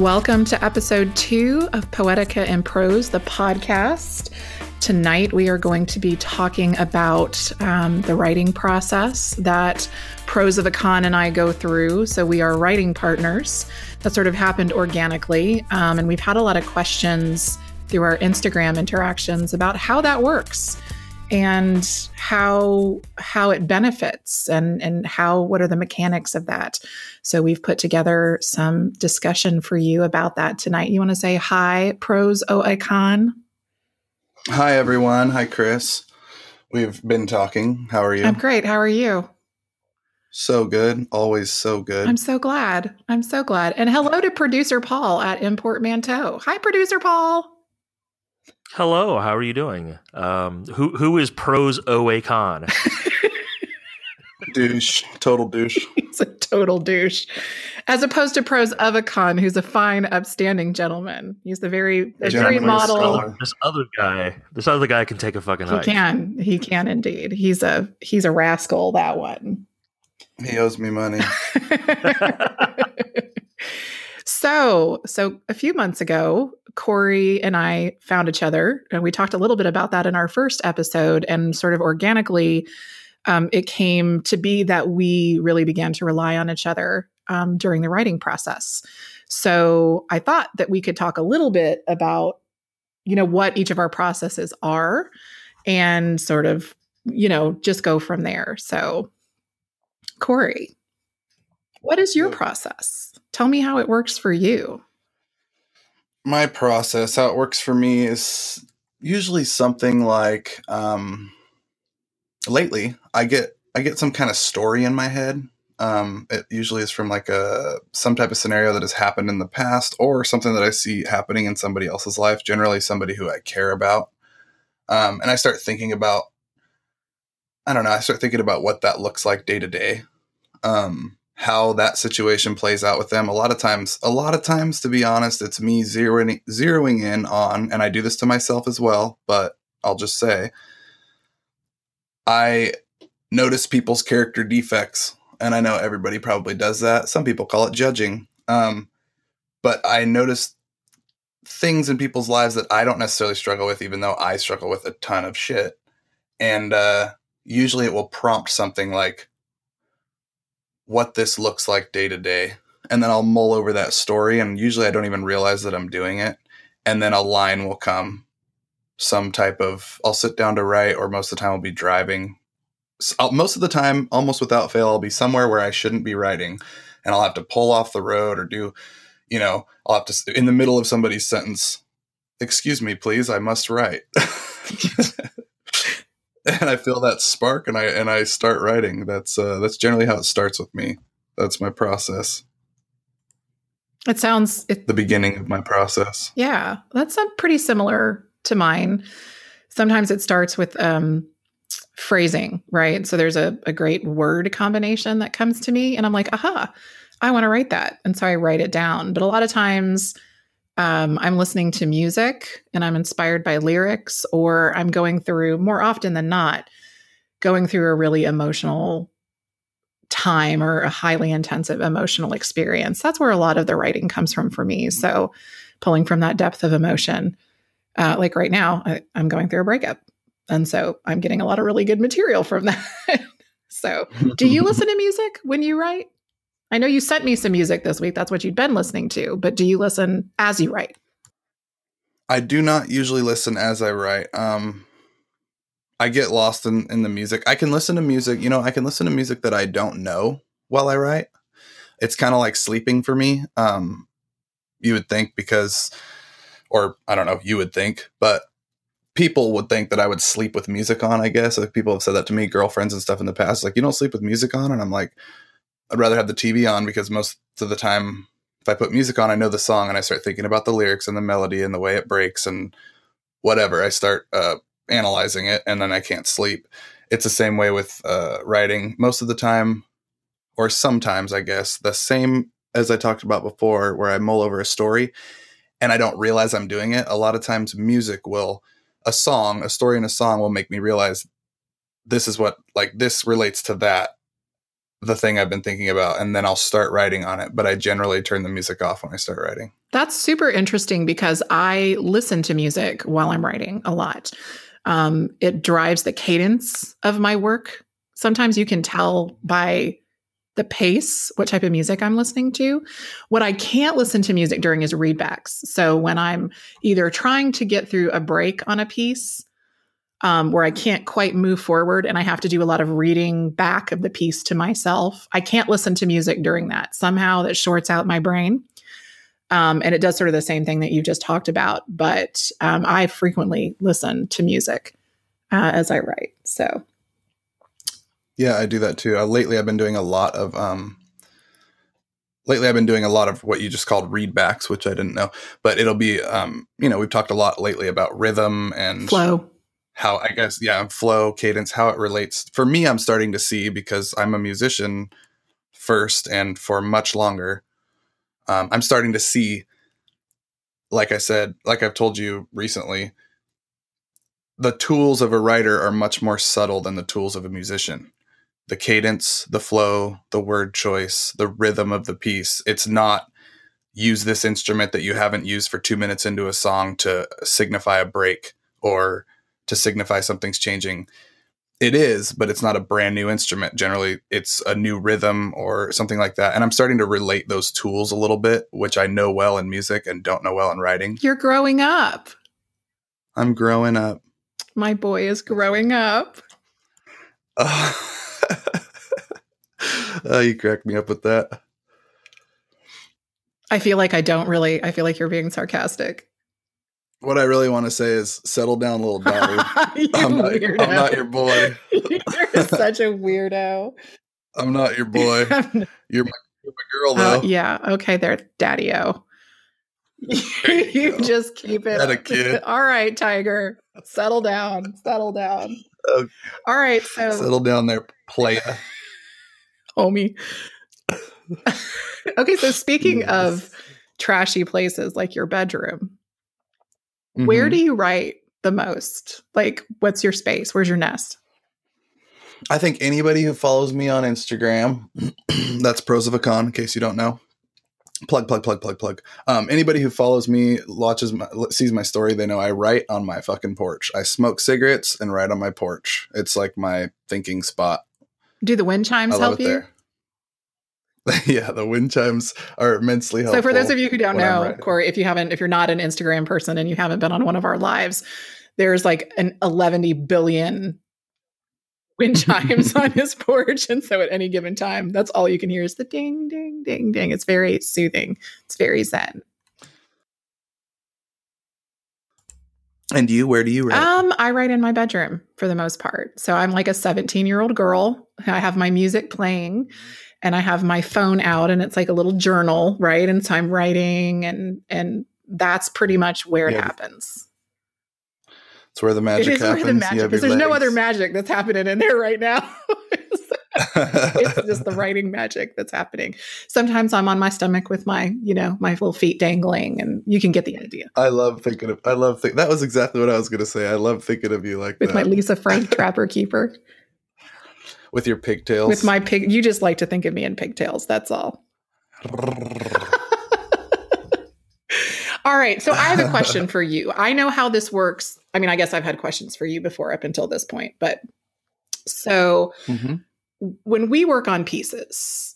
Welcome to episode two of Poetica and Prose, the podcast. Tonight, we are going to be talking about um, the writing process that Prose of a Con and I go through. So, we are writing partners. That sort of happened organically. Um, and we've had a lot of questions through our Instagram interactions about how that works and how how it benefits and and how what are the mechanics of that. So we've put together some discussion for you about that tonight. You want to say hi pros o icon hi everyone. Hi chris. We've been talking. How are you? I'm great. How are you? So good. Always so good. I'm so glad. I'm so glad. And hello to producer paul at import manteau. Hi producer paul Hello, how are you doing? Um, who who is Prose Oa Khan? douche, total douche. He's a total douche, as opposed to Prose of a Con, who's a fine, upstanding gentleman. He's the very, the very model. Scholar. This other guy, this other guy can take a fucking. He hike. can, he can indeed. He's a he's a rascal. That one. He owes me money. So, so a few months ago, Corey and I found each other, and we talked a little bit about that in our first episode, and sort of organically, um, it came to be that we really began to rely on each other um, during the writing process. So, I thought that we could talk a little bit about, you know, what each of our processes are, and sort of, you know, just go from there. So, Corey, what is your process? Tell me how it works for you. My process, how it works for me, is usually something like um, lately I get I get some kind of story in my head. Um, it usually is from like a some type of scenario that has happened in the past or something that I see happening in somebody else's life, generally somebody who I care about. Um, and I start thinking about I don't know, I start thinking about what that looks like day to day. Um, how that situation plays out with them. A lot of times, a lot of times, to be honest, it's me zeroing zeroing in on, and I do this to myself as well. But I'll just say, I notice people's character defects, and I know everybody probably does that. Some people call it judging, um, but I notice things in people's lives that I don't necessarily struggle with, even though I struggle with a ton of shit. And uh, usually, it will prompt something like what this looks like day to day. And then I'll mull over that story. And usually I don't even realize that I'm doing it. And then a line will come, some type of, I'll sit down to write, or most of the time I'll be driving. So most of the time, almost without fail, I'll be somewhere where I shouldn't be writing. And I'll have to pull off the road or do, you know, I'll have to, in the middle of somebody's sentence, excuse me, please, I must write. and I feel that spark and I and I start writing. That's uh, that's generally how it starts with me. That's my process. It sounds it, the beginning of my process. Yeah, that's a pretty similar to mine. Sometimes it starts with um, phrasing, right? So there's a, a great word combination that comes to me, and I'm like, aha, I want to write that, and so I write it down. But a lot of times um, I'm listening to music and I'm inspired by lyrics, or I'm going through more often than not, going through a really emotional time or a highly intensive emotional experience. That's where a lot of the writing comes from for me. So, pulling from that depth of emotion. Uh, like right now, I, I'm going through a breakup. And so I'm getting a lot of really good material from that. so, do you listen to music when you write? I know you sent me some music this week. That's what you'd been listening to, but do you listen as you write? I do not usually listen as I write. Um, I get lost in, in the music. I can listen to music, you know, I can listen to music that I don't know while I write. It's kind of like sleeping for me. Um, you would think because, or I don't know, you would think, but people would think that I would sleep with music on, I guess. Like people have said that to me, girlfriends and stuff in the past. Like, you don't sleep with music on? And I'm like, I'd rather have the TV on because most of the time, if I put music on, I know the song and I start thinking about the lyrics and the melody and the way it breaks and whatever. I start uh, analyzing it and then I can't sleep. It's the same way with uh, writing. Most of the time, or sometimes, I guess, the same as I talked about before, where I mull over a story and I don't realize I'm doing it. A lot of times, music will, a song, a story in a song will make me realize this is what, like, this relates to that the thing I've been thinking about, and then I'll start writing on it. But I generally turn the music off when I start writing. That's super interesting because I listen to music while I'm writing a lot. Um, it drives the cadence of my work. Sometimes you can tell by the pace what type of music I'm listening to. What I can't listen to music during is readbacks. So when I'm either trying to get through a break on a piece um, where I can't quite move forward and I have to do a lot of reading back of the piece to myself. I can't listen to music during that. Somehow that shorts out my brain. Um, and it does sort of the same thing that you just talked about. But um, I frequently listen to music uh, as I write. So, yeah, I do that too. Uh, lately, I've been doing a lot of. Um, lately, I've been doing a lot of what you just called readbacks, which I didn't know. But it'll be, um, you know, we've talked a lot lately about rhythm and flow how I guess yeah, flow, cadence, how it relates. For me, I'm starting to see because I'm a musician first and for much longer. Um, I'm starting to see, like I said, like I've told you recently, the tools of a writer are much more subtle than the tools of a musician. The cadence, the flow, the word choice, the rhythm of the piece. It's not use this instrument that you haven't used for two minutes into a song to signify a break or to signify something's changing. It is, but it's not a brand new instrument. Generally, it's a new rhythm or something like that. And I'm starting to relate those tools a little bit, which I know well in music and don't know well in writing. You're growing up. I'm growing up. My boy is growing up. Uh, oh, you cracked me up with that. I feel like I don't really, I feel like you're being sarcastic what I really want to say is settle down, little daughter. I'm, not, I'm, not, your boy. You're such a weirdo. I'm not your boy. You're my, you're my girl, uh, though. Uh, yeah. Okay, there, daddy o. you, you just keep it. Had a kid. All right, Tiger. Settle down. Settle down. Okay. All right. So settle down there, playa. Homie. okay, so speaking yes. of trashy places like your bedroom, Mm-hmm. Where do you write the most? Like, what's your space? Where's your nest? I think anybody who follows me on Instagram, that's pros of a con, in case you don't know. Plug, plug, plug, plug, plug. Um, anybody who follows me, watches, my, sees my story, they know I write on my fucking porch. I smoke cigarettes and write on my porch. It's like my thinking spot. Do the wind chimes help you? There. yeah, the wind chimes are immensely helpful. So for those of you who don't know, Corey, if you haven't, if you're not an Instagram person and you haven't been on one of our lives, there's like an 11 billion wind chimes on his porch. And so at any given time, that's all you can hear is the ding, ding, ding, ding. It's very soothing. It's very zen. And you, where do you write? Um, I write in my bedroom for the most part. So I'm like a 17 year old girl. I have my music playing and I have my phone out and it's like a little journal, right? And so I'm writing and and that's pretty much where yeah. it happens. It's where the magic happens. The magic, there's legs. no other magic that's happening in there right now. it's just the writing magic that's happening. Sometimes I'm on my stomach with my, you know, my little feet dangling, and you can get the idea. I love thinking of. I love think that was exactly what I was going to say. I love thinking of you like with that. my Lisa Frank Trapper Keeper with your pigtails. With my pig, you just like to think of me in pigtails. That's all. all right. So I have a question for you. I know how this works. I mean, I guess I've had questions for you before up until this point, but so mm-hmm. when we work on pieces,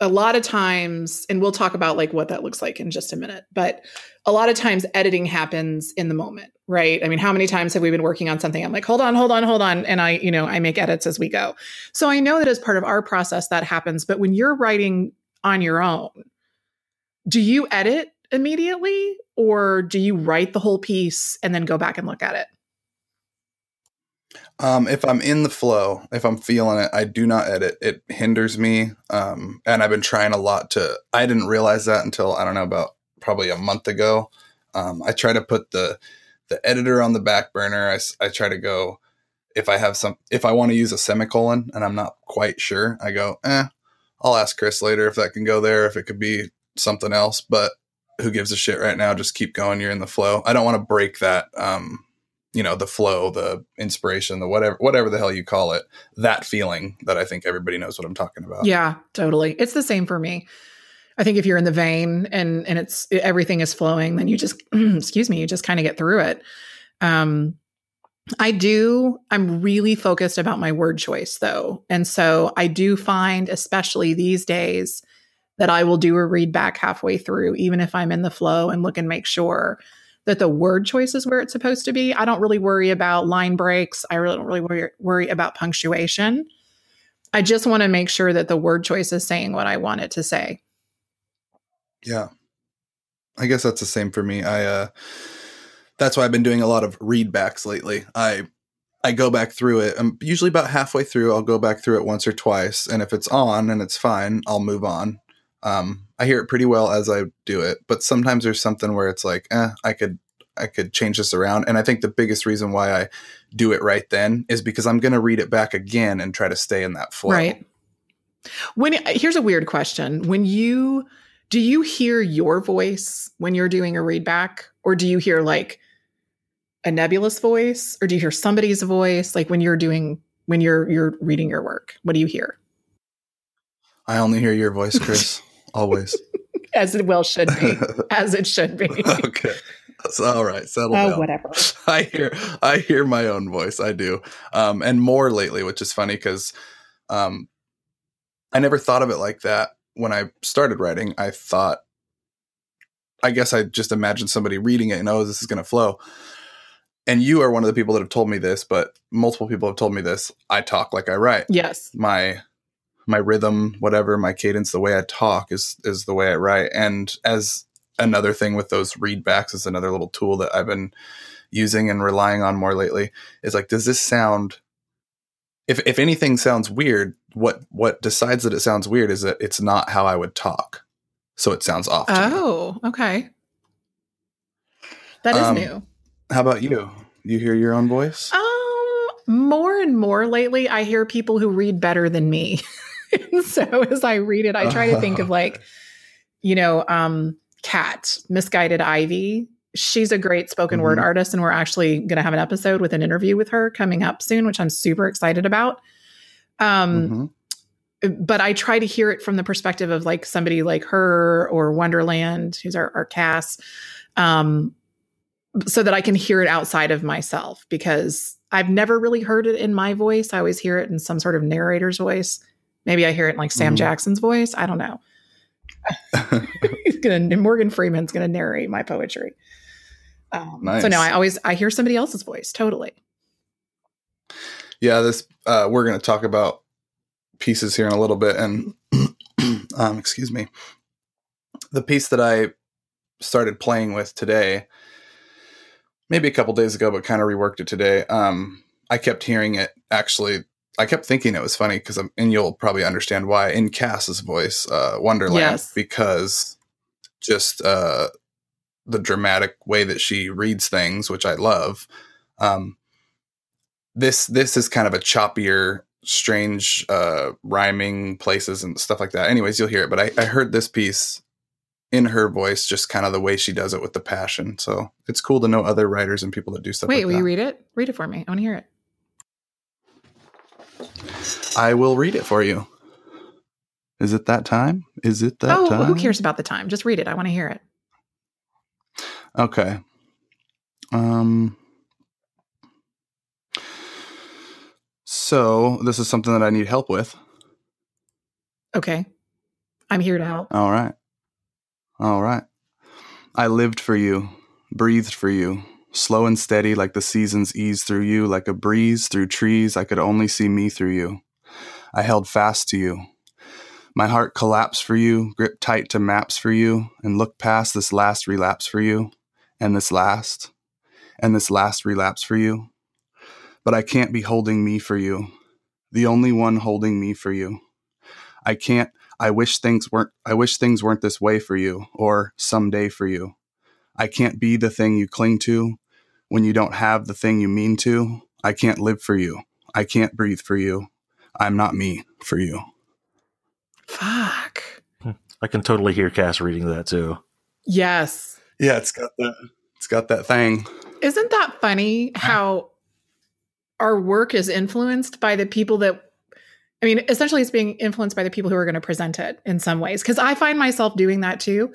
a lot of times, and we'll talk about like what that looks like in just a minute, but a lot of times editing happens in the moment, right? I mean, how many times have we been working on something? I'm like, hold on, hold on, hold on. And I, you know, I make edits as we go. So I know that as part of our process that happens. But when you're writing on your own, do you edit immediately or do you write the whole piece and then go back and look at it? Um, if I'm in the flow, if I'm feeling it, I do not edit. It hinders me. Um, and I've been trying a lot to, I didn't realize that until I don't know about probably a month ago. Um, I try to put the, the editor on the back burner. I, I try to go, if I have some, if I want to use a semicolon and I'm not quite sure, I go, eh, I'll ask Chris later if that can go there, if it could be something else, but who gives a shit right now? Just keep going. You're in the flow. I don't want to break that, um, you know the flow the inspiration the whatever whatever the hell you call it that feeling that i think everybody knows what i'm talking about Yeah, totally. It's the same for me. I think if you're in the vein and and it's everything is flowing, then you just excuse me, you just kind of get through it. Um I do I'm really focused about my word choice though. And so I do find especially these days that I will do a read back halfway through even if I'm in the flow and look and make sure that the word choice is where it's supposed to be. I don't really worry about line breaks. I really don't really worry, worry about punctuation. I just want to make sure that the word choice is saying what I want it to say. Yeah. I guess that's the same for me. I uh that's why I've been doing a lot of readbacks lately. I I go back through it. I'm usually about halfway through. I'll go back through it once or twice, and if it's on and it's fine, I'll move on. Um, I hear it pretty well as I do it, but sometimes there's something where it's like, eh, I could I could change this around. And I think the biggest reason why I do it right then is because I'm going to read it back again and try to stay in that flow. Right. When here's a weird question. When you do you hear your voice when you're doing a read back or do you hear like a nebulous voice or do you hear somebody's voice like when you're doing when you're you're reading your work? What do you hear? I only hear your voice, Chris. Always. As it well should be. As it should be. okay. So, all right, settle Oh, down. whatever. I hear I hear my own voice. I do, um, and more lately, which is funny because um, I never thought of it like that when I started writing. I thought, I guess I just imagined somebody reading it and oh, this is going to flow. And you are one of the people that have told me this, but multiple people have told me this. I talk like I write. Yes. My my rhythm, whatever, my cadence, the way I talk is is the way I write. And as another thing with those readbacks is another little tool that I've been using and relying on more lately is like does this sound if if anything sounds weird what what decides that it sounds weird is that it's not how I would talk so it sounds off me. Oh, okay. That is Um, new. how about you you hear your own voice Um, more and more lately, I hear people who read better than me. and so as I read it, I try to think of like, you know, um, Kat, Misguided Ivy. She's a great spoken word Mhm. artist, and we're actually going to have an episode with an interview with her coming up soon, which I'm super excited about. Um, Mhm. but I try to hear it from the perspective of like somebody like her or Wonderland, who's our, our cast, um, so that I can hear it outside of myself because I've never really heard it in my voice. I always hear it in some sort of narrator's voice. Maybe I hear it in like Sam Mhm. Jackson's voice. I don't know. He's gonna Morgan Freeman's gonna narrate my poetry. Um, So no, I always I hear somebody else's voice. Totally. yeah this uh we're going to talk about pieces here in a little bit and um excuse me the piece that i started playing with today maybe a couple days ago but kind of reworked it today um i kept hearing it actually i kept thinking it was funny because i'm and you'll probably understand why in cass's voice uh wonderland Yes. because just uh the dramatic way that she reads things which i love um this this is kind of a choppier strange uh rhyming places and stuff like that anyways you'll hear it but i, I heard this piece in her voice just kind of the way she does it with the passion so it's cool to know other writers and people that do stuff Wait, like will that you read it? Read it for me. I want to hear it. I will read it for you is it that time is it that oh, time who cares about the time? Just read it. I want to hear it. okay um so this is something that i need help with Okay. I'm here to help. All right. All right. I lived for you, breathed for you, slow and steady like the seasons ease through you, like a breeze through trees. I could only see me through you. I held fast to you. My heart collapsed for you, gripped tight to maps for you, and looked past this last relapse for you, and this last, and this last relapse for you. But I can't be holding me for you, the only one holding me for you. I can't I wish things weren't I wish things weren't this way for you or someday for you. I can't be the thing you cling to when you don't have the thing you mean to. I can't live for you. I can't breathe for you. I'm not me for you. Fuck. Hmm. I can totally hear Cass reading that too. Yes. Yeah, it's got that it's got that thing. Isn't that funny ah. how our work is influenced by the people that I mean, essentially it's being influenced by the people who are going to present it in some ways. Cause I find myself doing that too.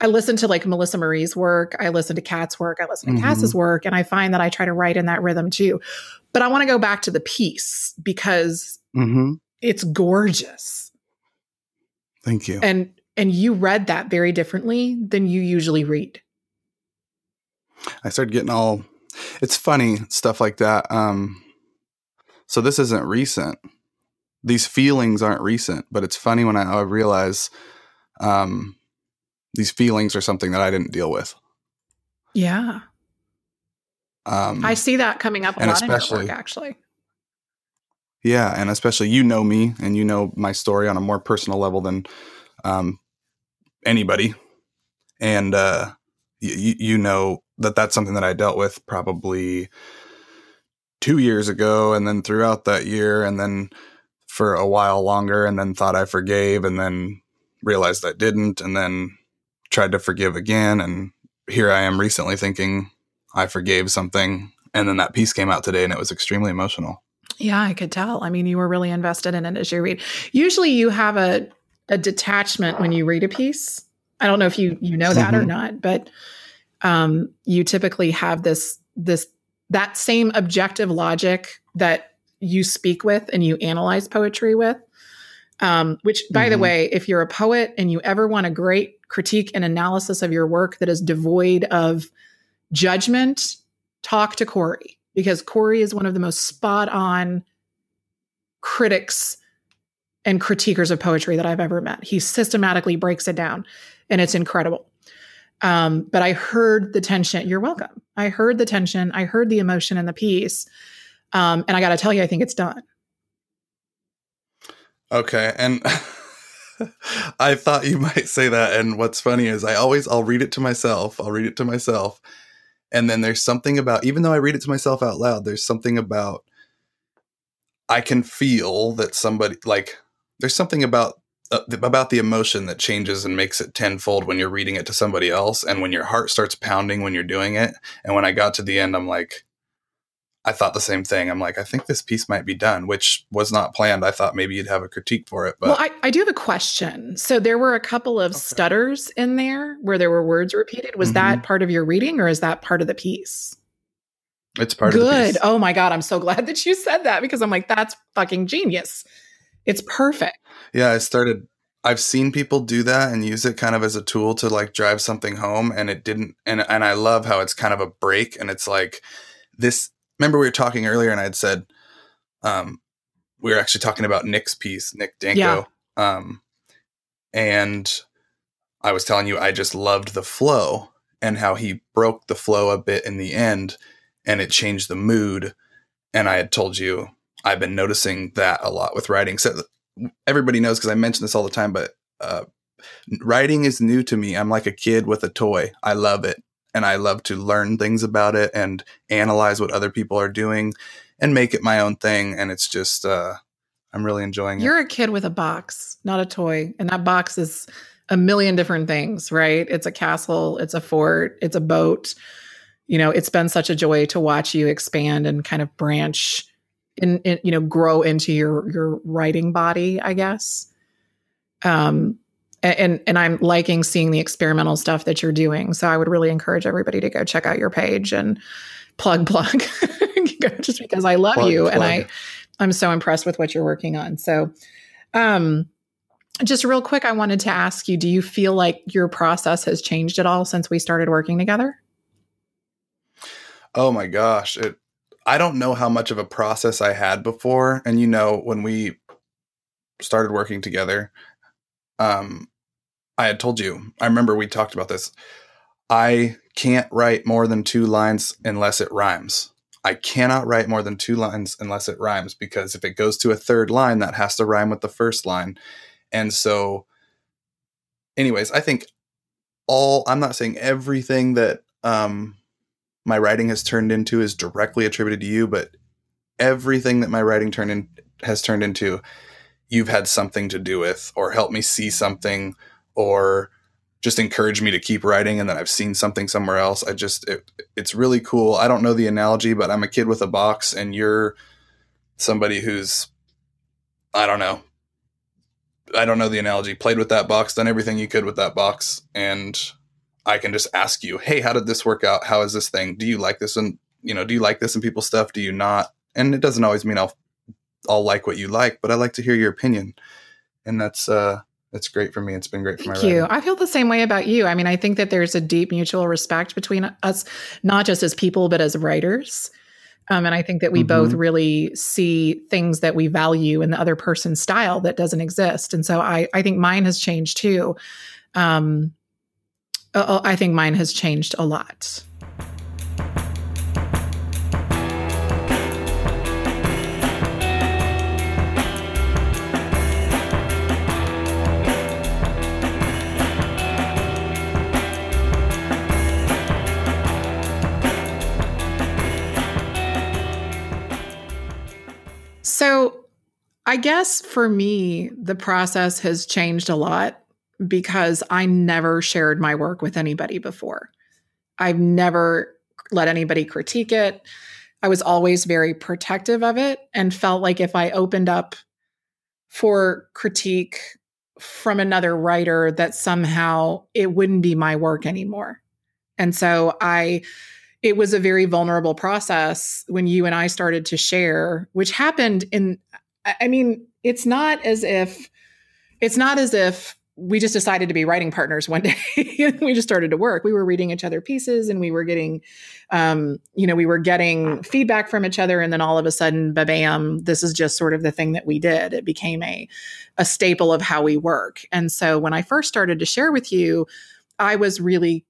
I listen to like Melissa Marie's work, I listen to Kat's work, I listen to Mhm. Cass's work, and I find that I try to write in that rhythm too. But I want to go back to the piece because Mm-hmm. it's gorgeous. Thank you. And and you read that very differently than you usually read. I started getting all it's funny stuff like that. Um so this isn't recent. These feelings aren't recent, but it's funny when I, I realize um these feelings are something that I didn't deal with. Yeah. Um I see that coming up a lot in your work, actually. yeah, and especially you know me and you know my story on a more personal level than um anybody. And uh you, you know that that's something that I dealt with probably two years ago, and then throughout that year, and then for a while longer, and then thought I forgave, and then realized I didn't, and then tried to forgive again, and here I am recently thinking I forgave something, and then that piece came out today, and it was extremely emotional. Yeah, I could tell. I mean, you were really invested in it as you read. Usually you have a a detachment when you read a piece. I don't know if you you know that or Mhm. not, but um you typically have this this that same objective logic that you speak with and you analyze poetry with. Um, which by the Mhm. way, if you're a poet and you ever want a great critique and analysis of your work that is devoid of judgment, talk to Corey because Corey is one of the most spot on critics and critiquers of poetry that I've ever met. He systematically breaks it down and it's incredible. Um, but I heard the tension. You're welcome. I heard the tension. I heard the emotion in the piece. Um, and I got to tell you, I think it's done. Okay, and I thought you might say that. And what's funny is I always I'll read it to myself. I'll read it to myself, and then there's something about even though I read it to myself out loud, there's something about I can feel that somebody like there's something about uh, about the emotion that changes and makes it tenfold when you're reading it to somebody else, and when your heart starts pounding when you're doing it. And when I got to the end, I'm like. I thought the same thing. I'm like, I think this piece might be done, which was not planned. I thought maybe you'd have a critique for it, but well, I, I do have a question. So there were a couple of Okay. stutters in there where there were words repeated. Was that mm-hmm. part of your reading or is that part of the piece? it's part of the Good. piece. Oh my God. I'm so glad that you said that because I'm like, that's fucking genius. It's perfect. Yeah, I started. I've seen people do that and use it kind of as a tool to like drive something home, and it didn't. And and I love how it's kind of a break, and it's like this. Remember we were talking earlier, and I had said, um, we were actually talking about Nick's piece, Nick Danko, Yeah. um, and I was telling you I just loved the flow and how he broke the flow a bit in the end, and it changed the mood. And I had told you I've been noticing that a lot with writing. So everybody knows because I mention this all the time, but uh, writing is new to me. I'm like a kid with a toy. I love it. And I love to learn things about it and analyze what other people are doing and make it my own thing. And it's just, uh, I'm really enjoying it. You're a kid with a box, not a toy. And that box is a million different things, right? It's a castle, it's a fort, it's a boat. You know, it's been such a joy to watch you expand and kind of branch in you know, grow into your your writing body, I guess. Um and and I'm liking seeing the experimental stuff that you're doing. So I would really encourage everybody to go check out your page and plug plug just because I love Plug, you and. I I'm so impressed with what you're working on. So um just real quick I wanted to ask you do you feel like your process has changed at all since we started working together? Oh my gosh. It I don't know how much of a process I had before. And you know, when we started working together, um I had told you, I remember we talked about this. I can't write more than two lines unless it rhymes. I cannot write more than two lines unless it rhymes because if it goes to a third line, that has to rhyme with the first line. And so, anyways, I think all, I'm not saying everything that um, my writing has turned into is directly attributed to you, but everything that my writing turned in has turned into, you've had something to do with, or help me see something, or just encourage me to keep writing and then I've seen something somewhere else. I just it, it's really cool. I don't know the analogy, but I'm a kid with a box and you're somebody who's I don't know. I don't know the analogy. Played with that box, done everything you could with that box and I can just ask you, "Hey, how did this work out? How is this thing? Do you like this and you know, do you like this in people's stuff? Do you not?" And it doesn't always mean I'll I'll like what you like, but I like to hear your opinion. And that's uh it's great for me. It's been great for Thank my you. writing. I feel the same way about you. I mean, I think that there's a deep mutual respect between us, not just as people, but as writers. Um, and I think that we Mhm. both really see things that we value in the other person's style that doesn't exist. And so I, I think mine has changed too. Um, I think mine has changed a lot. So, I guess for me, the process has changed a lot because I never shared my work with anybody before. I've never let anybody critique it. I was always very protective of it and felt like if I opened up for critique from another writer, that somehow it wouldn't be my work anymore. And so I, it was a very vulnerable process when you and I started to share, which happened in, I mean, it's not as if, it's not as if we just decided to be writing partners one day we just started to work. We were reading each other pieces and we were getting, um, you know, we were getting feedback from each other. And then all of a sudden, bam, this is just sort of the thing that we did. It became a, a staple of how we work. And so when I first started to share with you, I was really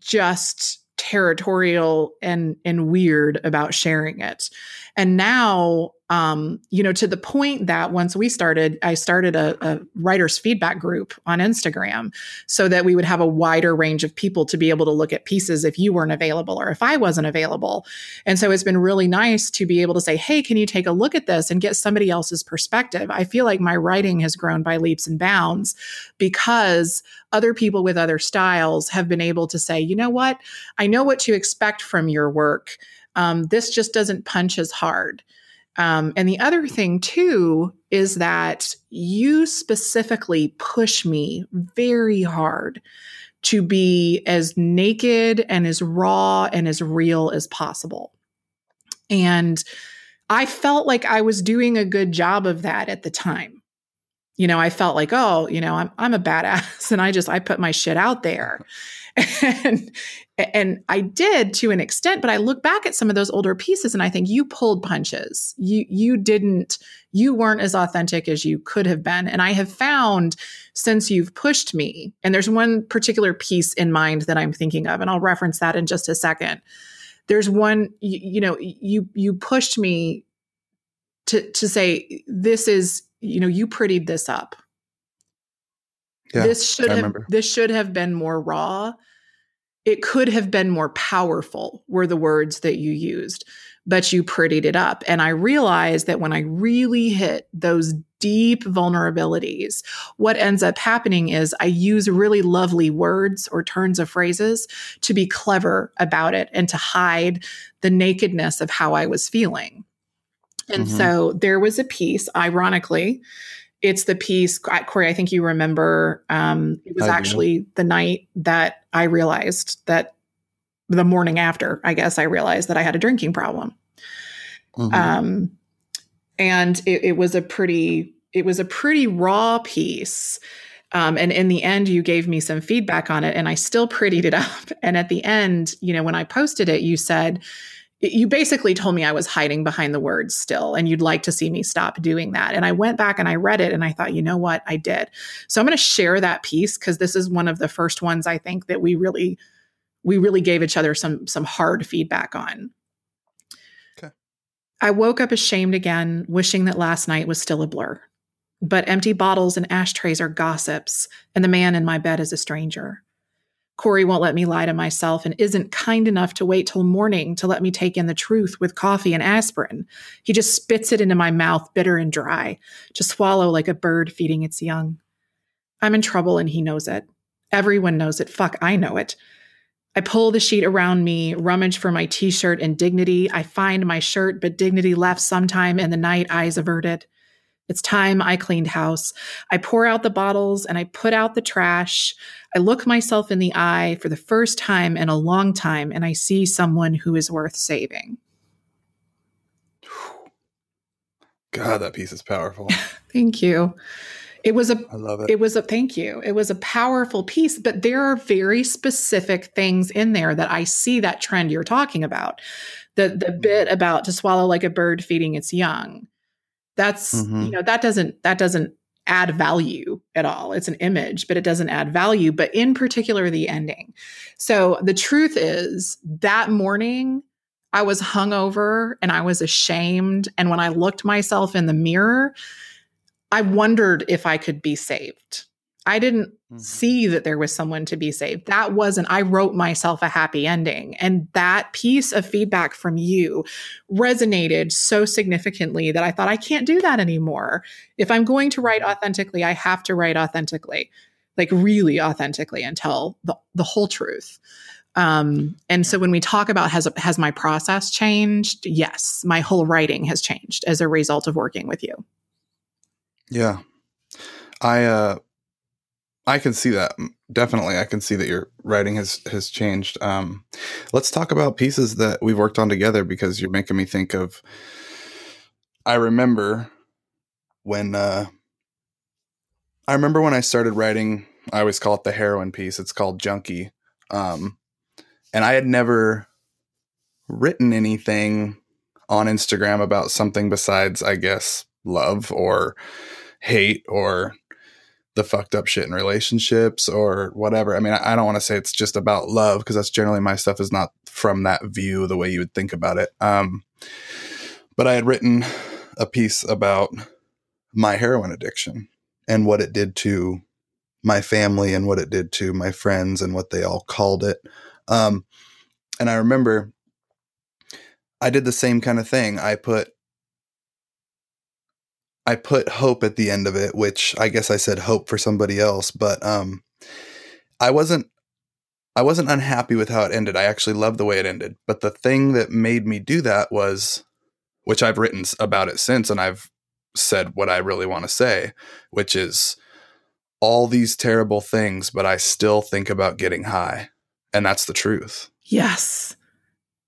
just territorial and and weird about sharing it. And now um you know to the point that once we started i started a, a writers feedback group on instagram so that we would have a wider range of people to be able to look at pieces if you weren't available or if i wasn't available and so it's been really nice to be able to say hey can you take a look at this and get somebody else's perspective i feel like my writing has grown by leaps and bounds because other people with other styles have been able to say, you know what, I know what to expect from your work. Um, this just doesn't punch as hard. Um, and the other thing, too, is that you specifically push me very hard to be as naked and as raw and as real as possible. And I felt like I was doing a good job of that at the time you know, I felt like, oh, you know, I'm I'm a badass and I just I put my shit out there. And and I did to an extent, but I look back at some of those older pieces and I think you pulled punches. You you didn't you weren't as authentic as you could have been. And I have found since you've pushed me, and there's one particular piece in mind that I'm thinking of and I'll reference that in just a second. There's one you, you know, you you pushed me to to say this is you know you prettied this up Yeah, this should have this should have been more raw it could have been more powerful were the words that you used but you prettied it up. And i realized that when i really hit those deep vulnerabilities what ends up happening is i use really lovely words or turns of phrases to be clever about it and to hide the nakedness of how i was feeling. And Mhm. so there was a piece, ironically, it's the piece, Corey, I think you remember, um, it was I actually the night that I realized that the morning after, I guess I realized that I had a drinking problem. Mhm. Um, and it, it was a pretty, it was a pretty raw piece. Um, and in the end, you gave me some feedback on it, and I still prettied it up. And at the end, you know, when I posted it, you said, you basically told me I was hiding behind the words still, and you'd like to see me stop doing that. And I went back and I read it, and I thought, you know what, I did. So I'm going to share that piece because this is one of the first ones I think that we really, we really gave each other some some hard feedback on. Okay. I woke up ashamed again, wishing that last night was still a blur. But empty bottles and ashtrays are gossips, and the man in my bed is a stranger. Corey won't let me lie to myself and isn't kind enough to wait till morning to let me take in the truth with coffee and aspirin. He just spits it into my mouth, bitter and dry, to swallow like a bird feeding its young. I'm in trouble and he knows it. Everyone knows it. Fuck, I know it. I pull the sheet around me, rummage for my t shirt and dignity. I find my shirt, but dignity left sometime in the night, eyes averted. It's time I cleaned house. I pour out the bottles and I put out the trash. I look myself in the eye for the first time in a long time and I see someone who is worth saving. God, that piece is powerful. Thank you. It was a I love it. it was a thank you. It was a powerful piece, but there are very specific things in there that I see that trend you're talking about. The the bit about to swallow like a bird feeding its young. That's Mhm. you know that doesn't that doesn't add value at all. It's an image, but it doesn't add value, but in particular the ending. So the truth is that morning I was hungover and I was ashamed and when I looked myself in the mirror I wondered if I could be saved. I didn't Mhm. see that there was someone to be saved. That wasn't, I wrote myself a happy ending. And that piece of feedback from you resonated so significantly that I thought, I can't do that anymore. If I'm going to write authentically, I have to write authentically, like really authentically and tell the, the whole truth. Um, and so when we talk about has has my process changed? Yes, my whole writing has changed as a result of working with you. Yeah. I uh I can see that. Definitely I can see that your writing has has changed. Um let's talk about pieces that we've worked on together because you're making me think of I remember when uh I remember when I started writing I always call it the heroin piece. It's called Junkie. Um and I had never written anything on Instagram about something besides I guess love or hate or the fucked up shit in relationships or whatever. I mean, I, I don't want to say it's just about love because that's generally my stuff is not from that view the way you would think about it. Um, but I had written a piece about my heroin addiction and what it did to my family and what it did to my friends and what they all called it. Um, and I remember I did the same kind of thing. I put I put hope at the end of it, which I guess I said hope for somebody else, but um I wasn't I wasn't unhappy with how it ended. I actually loved the way it ended. But the thing that made me do that was which I've written about it since and I've said what I really want to say, which is all these terrible things, but I still think about getting high. And that's the truth. Yes.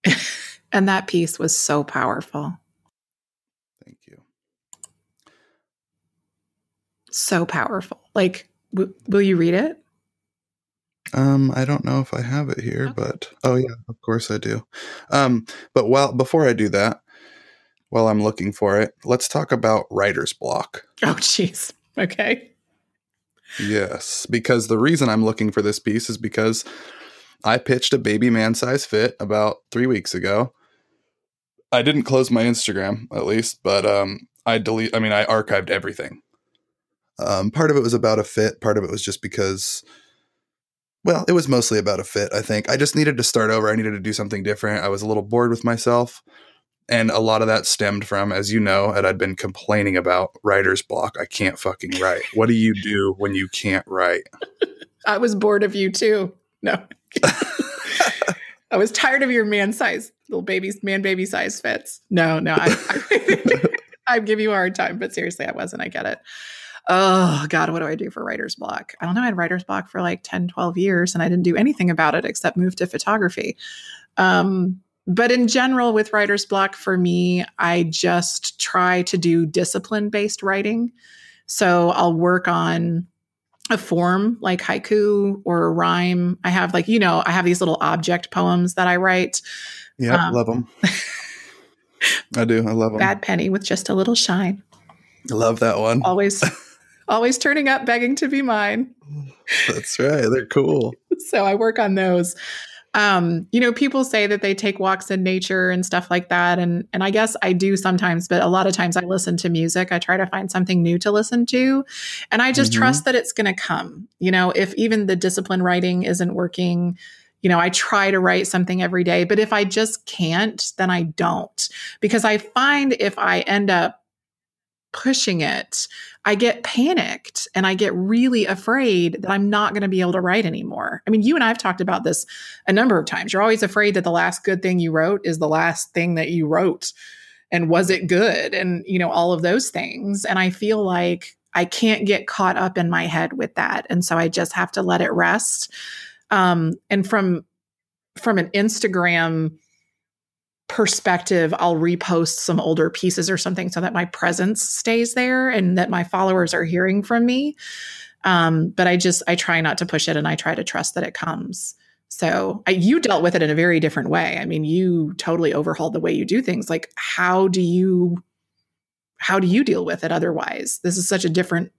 and that piece was so powerful. Thank you. So powerful. Like, w- will you read it? Um, I don't know if I have it here, Okay. but oh yeah, of course I do. Um, but while before I do that, while I'm looking for it, let's talk about writer's block. Oh, jeez. Okay. Yes, because the reason I'm looking for this piece is because I pitched a baby man size fit about three weeks ago. I didn't close my Instagram, at least, but um, I delete. I mean, I archived everything. Um, part of it was about a fit. Part of it was just because, well, it was mostly about a fit. I think I just needed to start over. I needed to do something different. I was a little bored with myself, and a lot of that stemmed from, as you know, and I'd been complaining about writer's block. I can't fucking write. What do you do when you can't write? I was bored of you too. No. I was tired of your man size, little baby, man baby size fits. No, no. I, I, I give you a hard time, but seriously, I wasn't. I get it. Oh, God, what do I do for writer's block? I don't know. I had writer's block for like 10, 12 years and I didn't do anything about it except move to photography. Um, but in general, with writer's block for me, I just try to do discipline based writing. So I'll work on a form like haiku or a rhyme. I have like, you know, I have these little object poems that I write. Yeah, Um, love them. I do. I love them. Bad penny with just a little shine. I love that one. Always, always turning up, begging to be mine. That's right. They're cool. so I work on those. Um, you know, people say that they take walks in nature and stuff like that, and and I guess I do sometimes, but a lot of times I listen to music. I try to find something new to listen to, and I just Mhm. trust that it's going to come. You know, if even the discipline writing isn't working, you know, I try to write something every day, but if I just can't, then I don't, because I find if I end up pushing it, I get panicked and I get really afraid that I'm not going to be able to write anymore. I mean, you and I have talked about this a number of times. You're always afraid that the last good thing you wrote is the last thing that you wrote. And was it good? And, you know, all of those things. And I feel like I can't get caught up in my head with that. And so I just have to let it rest. Um, and from from an Instagram perspective, I'll repost some older pieces or something so that my presence stays there and that my followers are hearing from me. Um, but I just I try not to push it and I try to trust that it comes. So I, you dealt with it in a very different way. I mean, you totally overhauled the way you do things. Like, how do you how do you deal with it otherwise? This is such a different.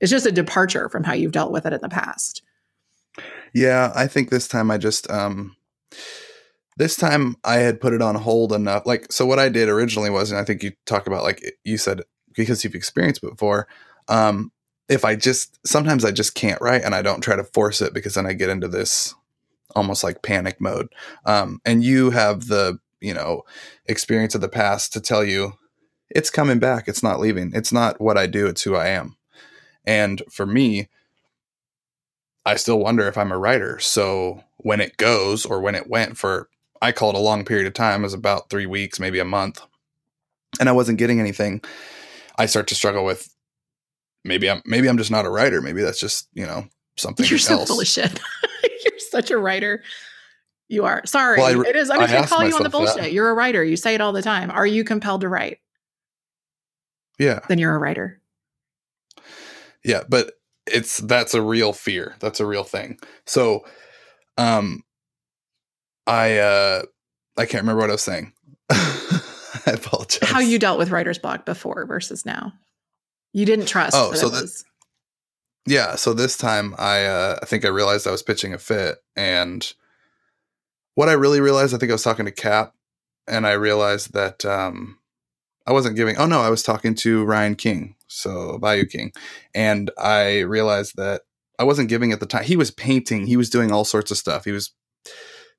It's just a departure from how you've dealt with it in the past. Yeah, I think this time I just um this time I had put it on hold enough. Like, so what I did originally was, and I think you talk about, like you said, because you've experienced before. Um, if I just sometimes I just can't write, and I don't try to force it because then I get into this almost like panic mode. Um, and you have the you know experience of the past to tell you it's coming back. It's not leaving. It's not what I do. It's who I am. And for me, I still wonder if I'm a writer. So when it goes or when it went for I call it a long period of time, as about three weeks, maybe a month, and I wasn't getting anything. I start to struggle with maybe I'm maybe I'm just not a writer. Maybe that's just you know something. You're so full of shit. You're such a writer. You are. Sorry, Well, I- it is. I'm I just gonna call you on the myself that. bullshit. You're a writer. You say it all the time. Are you compelled to write? Yeah, Then you're a writer. yeah, but it's that's a real fear. That's a real thing. So, um, I uh, I can't remember what I was saying. I apologize. How you dealt with writer's block before versus now? You didn't trust. Oh, so this. yeah so this time i uh i think i realized i was pitching a fit and what i really realized i think i was talking to cap and i realized that um i wasn't giving oh no i was talking to ryan king so bayou king and i realized that i wasn't giving at the time he was painting he was doing all sorts of stuff he was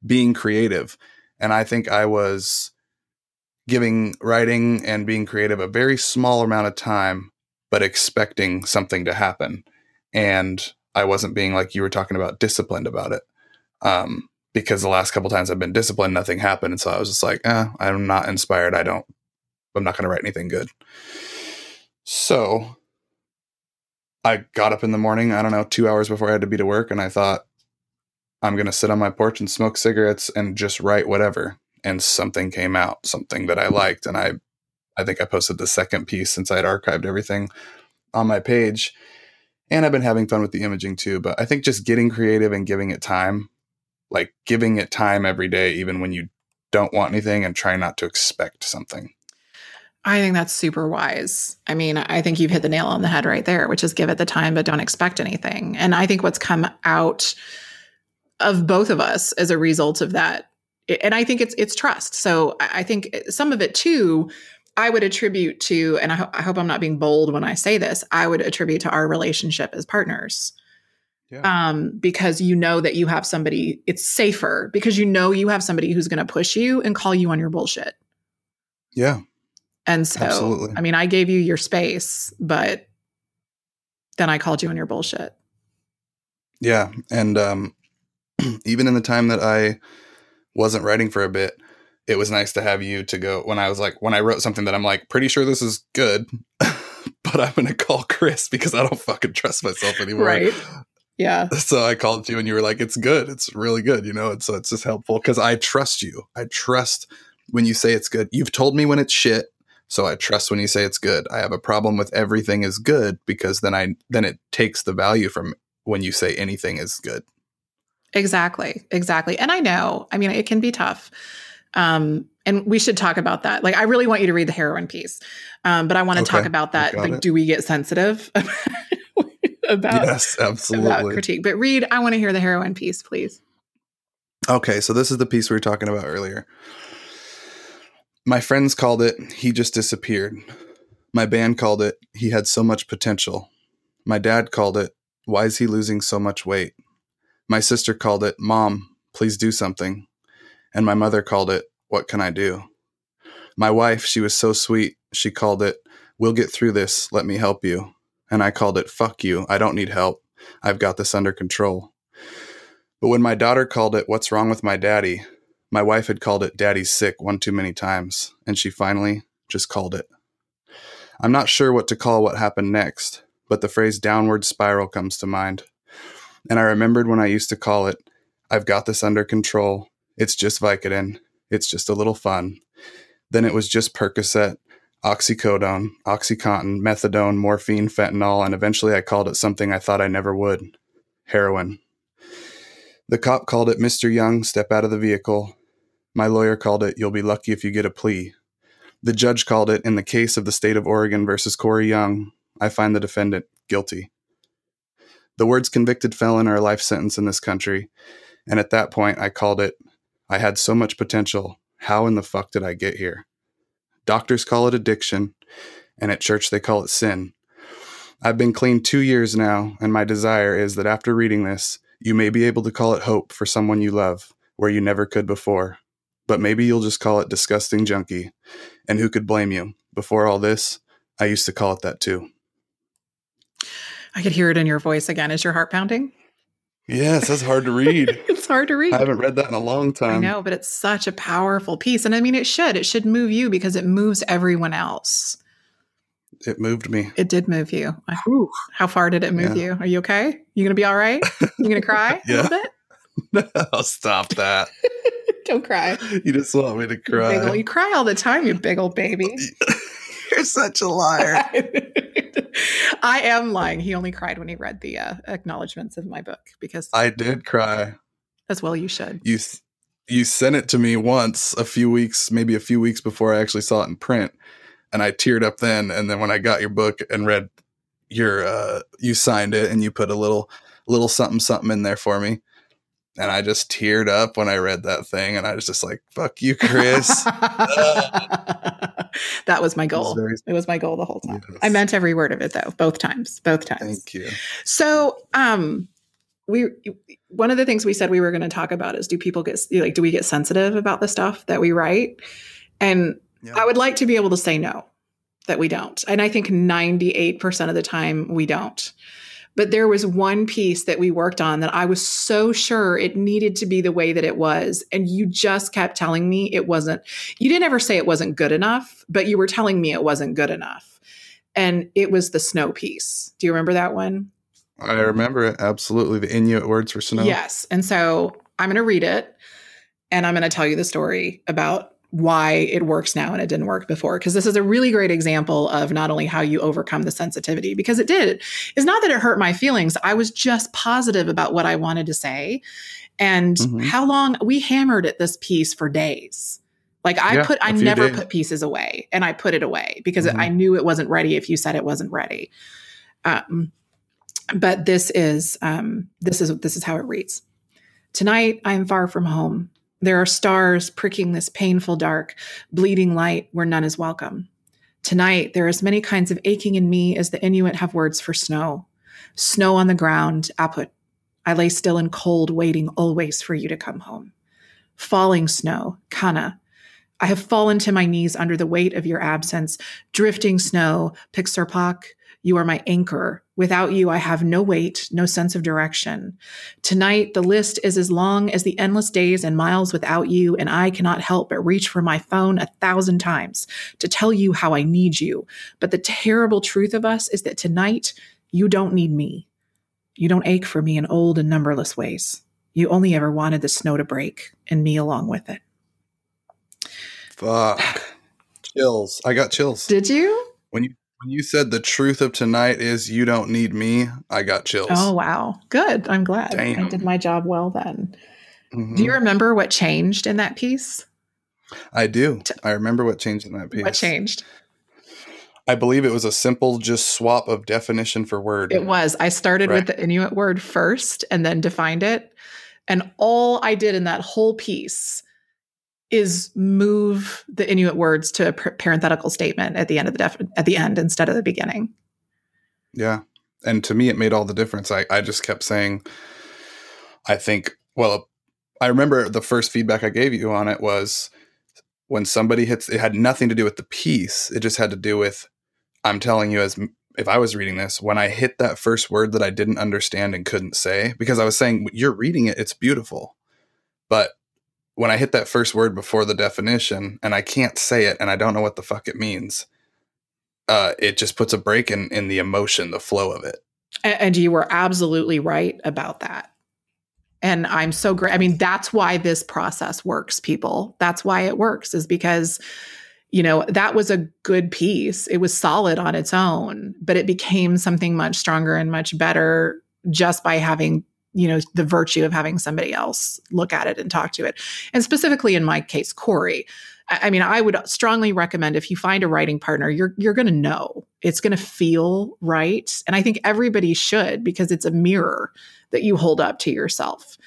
being creative and i think i was giving writing and being creative a very small amount of time but expecting something to happen and I wasn't being like you were talking about disciplined about it. Um, because the last couple times I've been disciplined, nothing happened, and so I was just like, eh, I'm not inspired. I don't. I'm not going to write anything good. So I got up in the morning. I don't know, two hours before I had to be to work, and I thought I'm going to sit on my porch and smoke cigarettes and just write whatever. And something came out, something that I liked, and I, I think I posted the second piece since I'd archived everything on my page and I've been having fun with the imaging too. But I think just getting creative and giving it time, like giving it time every day, even when you don't want anything, and try not to expect something. I think that's super wise. I mean, I think you've hit the nail on the head right there, which is give it the time, but don't expect anything. And I think what's come out of both of us as a result of that, and I think it's it's trust. So I think some of it too, I would attribute to, and I, ho- I hope I'm not being bold when I say this, I would attribute to our relationship as partners. Yeah. Um, because you know that you have somebody, it's safer because you know you have somebody who's going to push you and call you on your bullshit. Yeah. And so, Absolutely. I mean, I gave you your space, but then I called you on your bullshit. Yeah. And um, even in the time that I wasn't writing for a bit, it was nice to have you to go when I was like, when I wrote something that I'm like, pretty sure this is good, but I'm going to call Chris because I don't fucking trust myself anymore. Right. Yeah. So I called you and you were like, it's good. It's really good, you know? And so it's just helpful because I trust you. I trust when you say it's good. You've told me when it's shit. So I trust when you say it's good. I have a problem with everything is good because then I then it takes the value from when you say anything is good. Exactly. Exactly. And I know, I mean, it can be tough. Um, and we should talk about that. Like, I really want you to read the heroin piece. Um, but I want to talk about that. Like, it. do we get sensitive about, yes, absolutely. about critique? But read, I want to hear the heroin piece, please. Okay, so this is the piece we were talking about earlier. My friends called it He Just Disappeared. My band called it He Had So Much Potential. My dad called it Why Is He Losing So Much Weight? My sister called it Mom, Please Do Something. And my mother called it What Can I Do? My wife, she was so sweet, she called it We'll get through this. Let me help you. And I called it, Fuck you. I don't need help. I've got this under control. But when my daughter called it, What's wrong with my daddy? My wife had called it Daddy's sick one too many times, and she finally just called it. I'm not sure what to call what happened next, but the phrase downward spiral comes to mind. And I remembered when I used to call it, I've got this under control. It's just Vicodin. It's just a little fun. Then it was just Percocet, oxycodone, Oxycontin, methadone, morphine, fentanyl, and eventually I called it something I thought I never would heroin. The cop called it Mr. Young, step out of the vehicle. My lawyer called it, You'll be lucky if you get a plea. The judge called it, In the case of the state of Oregon versus Corey Young, I find the defendant guilty. The words convicted felon are a life sentence in this country, and at that point I called it, I had so much potential. How in the fuck did I get here? Doctors call it addiction, and at church they call it sin. I've been clean two years now, and my desire is that after reading this, you may be able to call it hope for someone you love, where you never could before but maybe you'll just call it disgusting junkie. And who could blame you? Before all this, I used to call it that too. I could hear it in your voice again. Is your heart pounding? Yes, that's hard to read. it's hard to read. I haven't read that in a long time. I know, but it's such a powerful piece. And I mean, it should. It should move you because it moves everyone else. It moved me. It did move you. How far did it move yeah. you? Are you okay? You gonna be all right? You gonna cry yeah. a little bit? No, stop that. Don't cry. You just want me to cry. You, old, you cry all the time, you big old baby. You're such a liar. I am lying. He only cried when he read the uh, acknowledgments of my book because I did cry. As well, you should. You you sent it to me once, a few weeks, maybe a few weeks before I actually saw it in print, and I teared up then. And then when I got your book and read your, uh, you signed it and you put a little little something something in there for me and I just teared up when I read that thing, and I was just like, "Fuck you, Chris." that was my goal. It was, very- it was, my goal the whole time. Yes. I meant every word of it, though, both times, both times. Thank you. So, um, we one of the things we said we were going to talk about is do people get like do we get sensitive about the stuff that we write? And. I would like to be able to say no, that we don't, and I think ninety eight percent of the time we don't. But there was one piece that we worked on that I was so sure it needed to be the way that it was. And you just kept telling me it wasn't. You didn't ever say it wasn't good enough, but you were telling me it wasn't good enough. And it was the snow piece. Do you remember that one? I remember it absolutely. The Inuit words for snow. Yes. And so I'm going to read it and I'm going to tell you the story about why it works now and it didn't work before. Because this is a really great example of not only how you overcome the sensitivity because it did. It's not that it hurt my feelings. I was just positive about what i wanted to say. And mm-hmm. how long we hammered at this piece for days. Like i yeah, put i never days. put pieces away and i put it away because mm-hmm. i knew it wasn't ready if you said it wasn't ready. Um, but this is um, this is this is how it reads. Tonight i am far from home there are stars pricking this painful dark, bleeding light where none is welcome. Tonight, there are as many kinds of aching in me as the Inuit have words for snow. Snow on the ground, aput. I lay still and cold, waiting always for you to come home. Falling snow, qana. I have fallen to my knees under the weight of your absence. Drifting snow, piqsirpoq. You are my anchor. Without you, I have no weight, no sense of direction. Tonight, the list is as long as the endless days and miles without you, and I cannot help but reach for my phone a thousand times to tell you how I need you. But the terrible truth of us is that tonight, you don't need me. You don't ache for me in old and numberless ways. You only ever wanted the snow to break, and me along with it. Fuck. chills. I got chills. Did you? When you when you said the truth of tonight is you don't need me, I got chills. Oh wow. Good. I'm glad. Damn. I did my job well then. Mm-hmm. Do you remember what changed in that piece? I do. I remember what changed in that piece. What changed? I believe it was a simple just swap of definition for word. It was. I started right. with the Inuit word first and then defined it. And all I did in that whole piece is move the Inuit words to a parenthetical statement at the end of the def- at the end instead of the beginning. Yeah. And to me it made all the difference. I, I just kept saying I think well I remember the first feedback I gave you on it was when somebody hits it had nothing to do with the piece. It just had to do with I'm telling you, as if I was reading this, when I hit that first word that I didn't understand and couldn't say, because I was saying, you're reading it, it's beautiful. But when I hit that first word before the definition and I can't say it and I don't know what the fuck it means, uh, it just puts a break in, in the emotion, the flow of it. And, and you were absolutely right about that. And I'm so great. I mean, that's why this process works, people. That's why it works, is because you know, that was a good piece. It was solid on its own, but it became something much stronger and much better just by having, you know, the virtue of having somebody else look at it and talk to it. And specifically in my case, Corey. I mean, I would strongly recommend if you find a writing partner, you're you're going to know. It's going to feel right. And I think everybody should because it's a mirror that you hold up to yourself.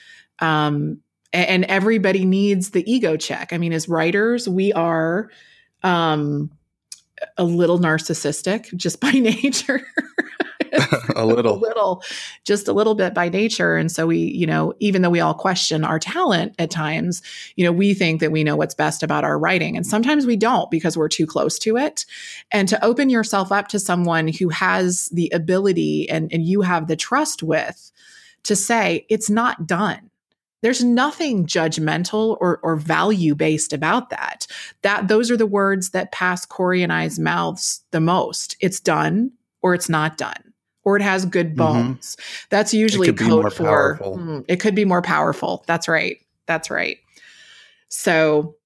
Um, and everybody needs the ego check. I mean, as writers, we are um, a little narcissistic just by nature. a little. a little, just a little bit by nature. And so we, you know, even though we all question our talent at times, you know, we think that we know what's best about our writing. And sometimes we don't because we're too close to it. And to open yourself up to someone who has the ability and, and you have the trust with to say, it's not done there's nothing judgmental or, or value based about that. That those are the words that pass Corey and I's mouths the most. It's done or it's not done. Or it has good mm-hmm. bones. Mm-hmm. That's usually code for mm, it could be more powerful. That's right. That's right. So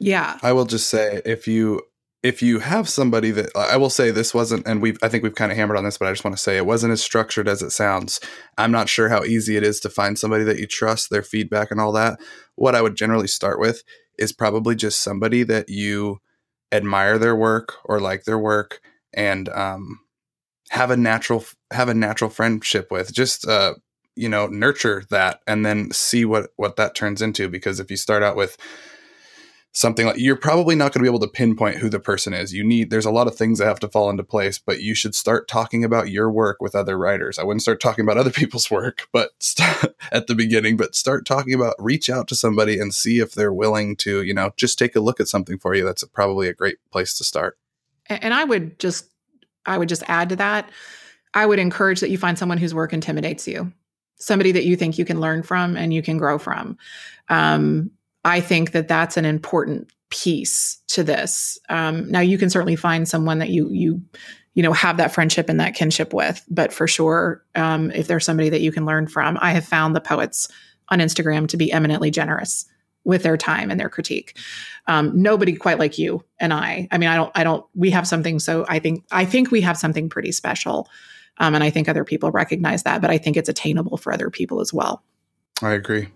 yeah. I will just say if you if you have somebody that I will say this wasn't, and we've I think we've kind of hammered on this, but I just want to say it wasn't as structured as it sounds. I'm not sure how easy it is to find somebody that you trust, their feedback and all that. What I would generally start with is probably just somebody that you admire their work or like their work and um, have a natural have a natural friendship with. Just uh, you know, nurture that and then see what what that turns into. Because if you start out with something like you're probably not going to be able to pinpoint who the person is. You need there's a lot of things that have to fall into place, but you should start talking about your work with other writers. I wouldn't start talking about other people's work, but st- at the beginning, but start talking about reach out to somebody and see if they're willing to, you know, just take a look at something for you. That's probably a great place to start. And I would just I would just add to that. I would encourage that you find someone whose work intimidates you. Somebody that you think you can learn from and you can grow from. Um, I think that that's an important piece to this. Um, now, you can certainly find someone that you you you know have that friendship and that kinship with, but for sure, um, if there's somebody that you can learn from, I have found the poets on Instagram to be eminently generous with their time and their critique. Um, nobody quite like you and I. I mean, I don't. I don't. We have something. So I think. I think we have something pretty special, um, and I think other people recognize that. But I think it's attainable for other people as well. I agree.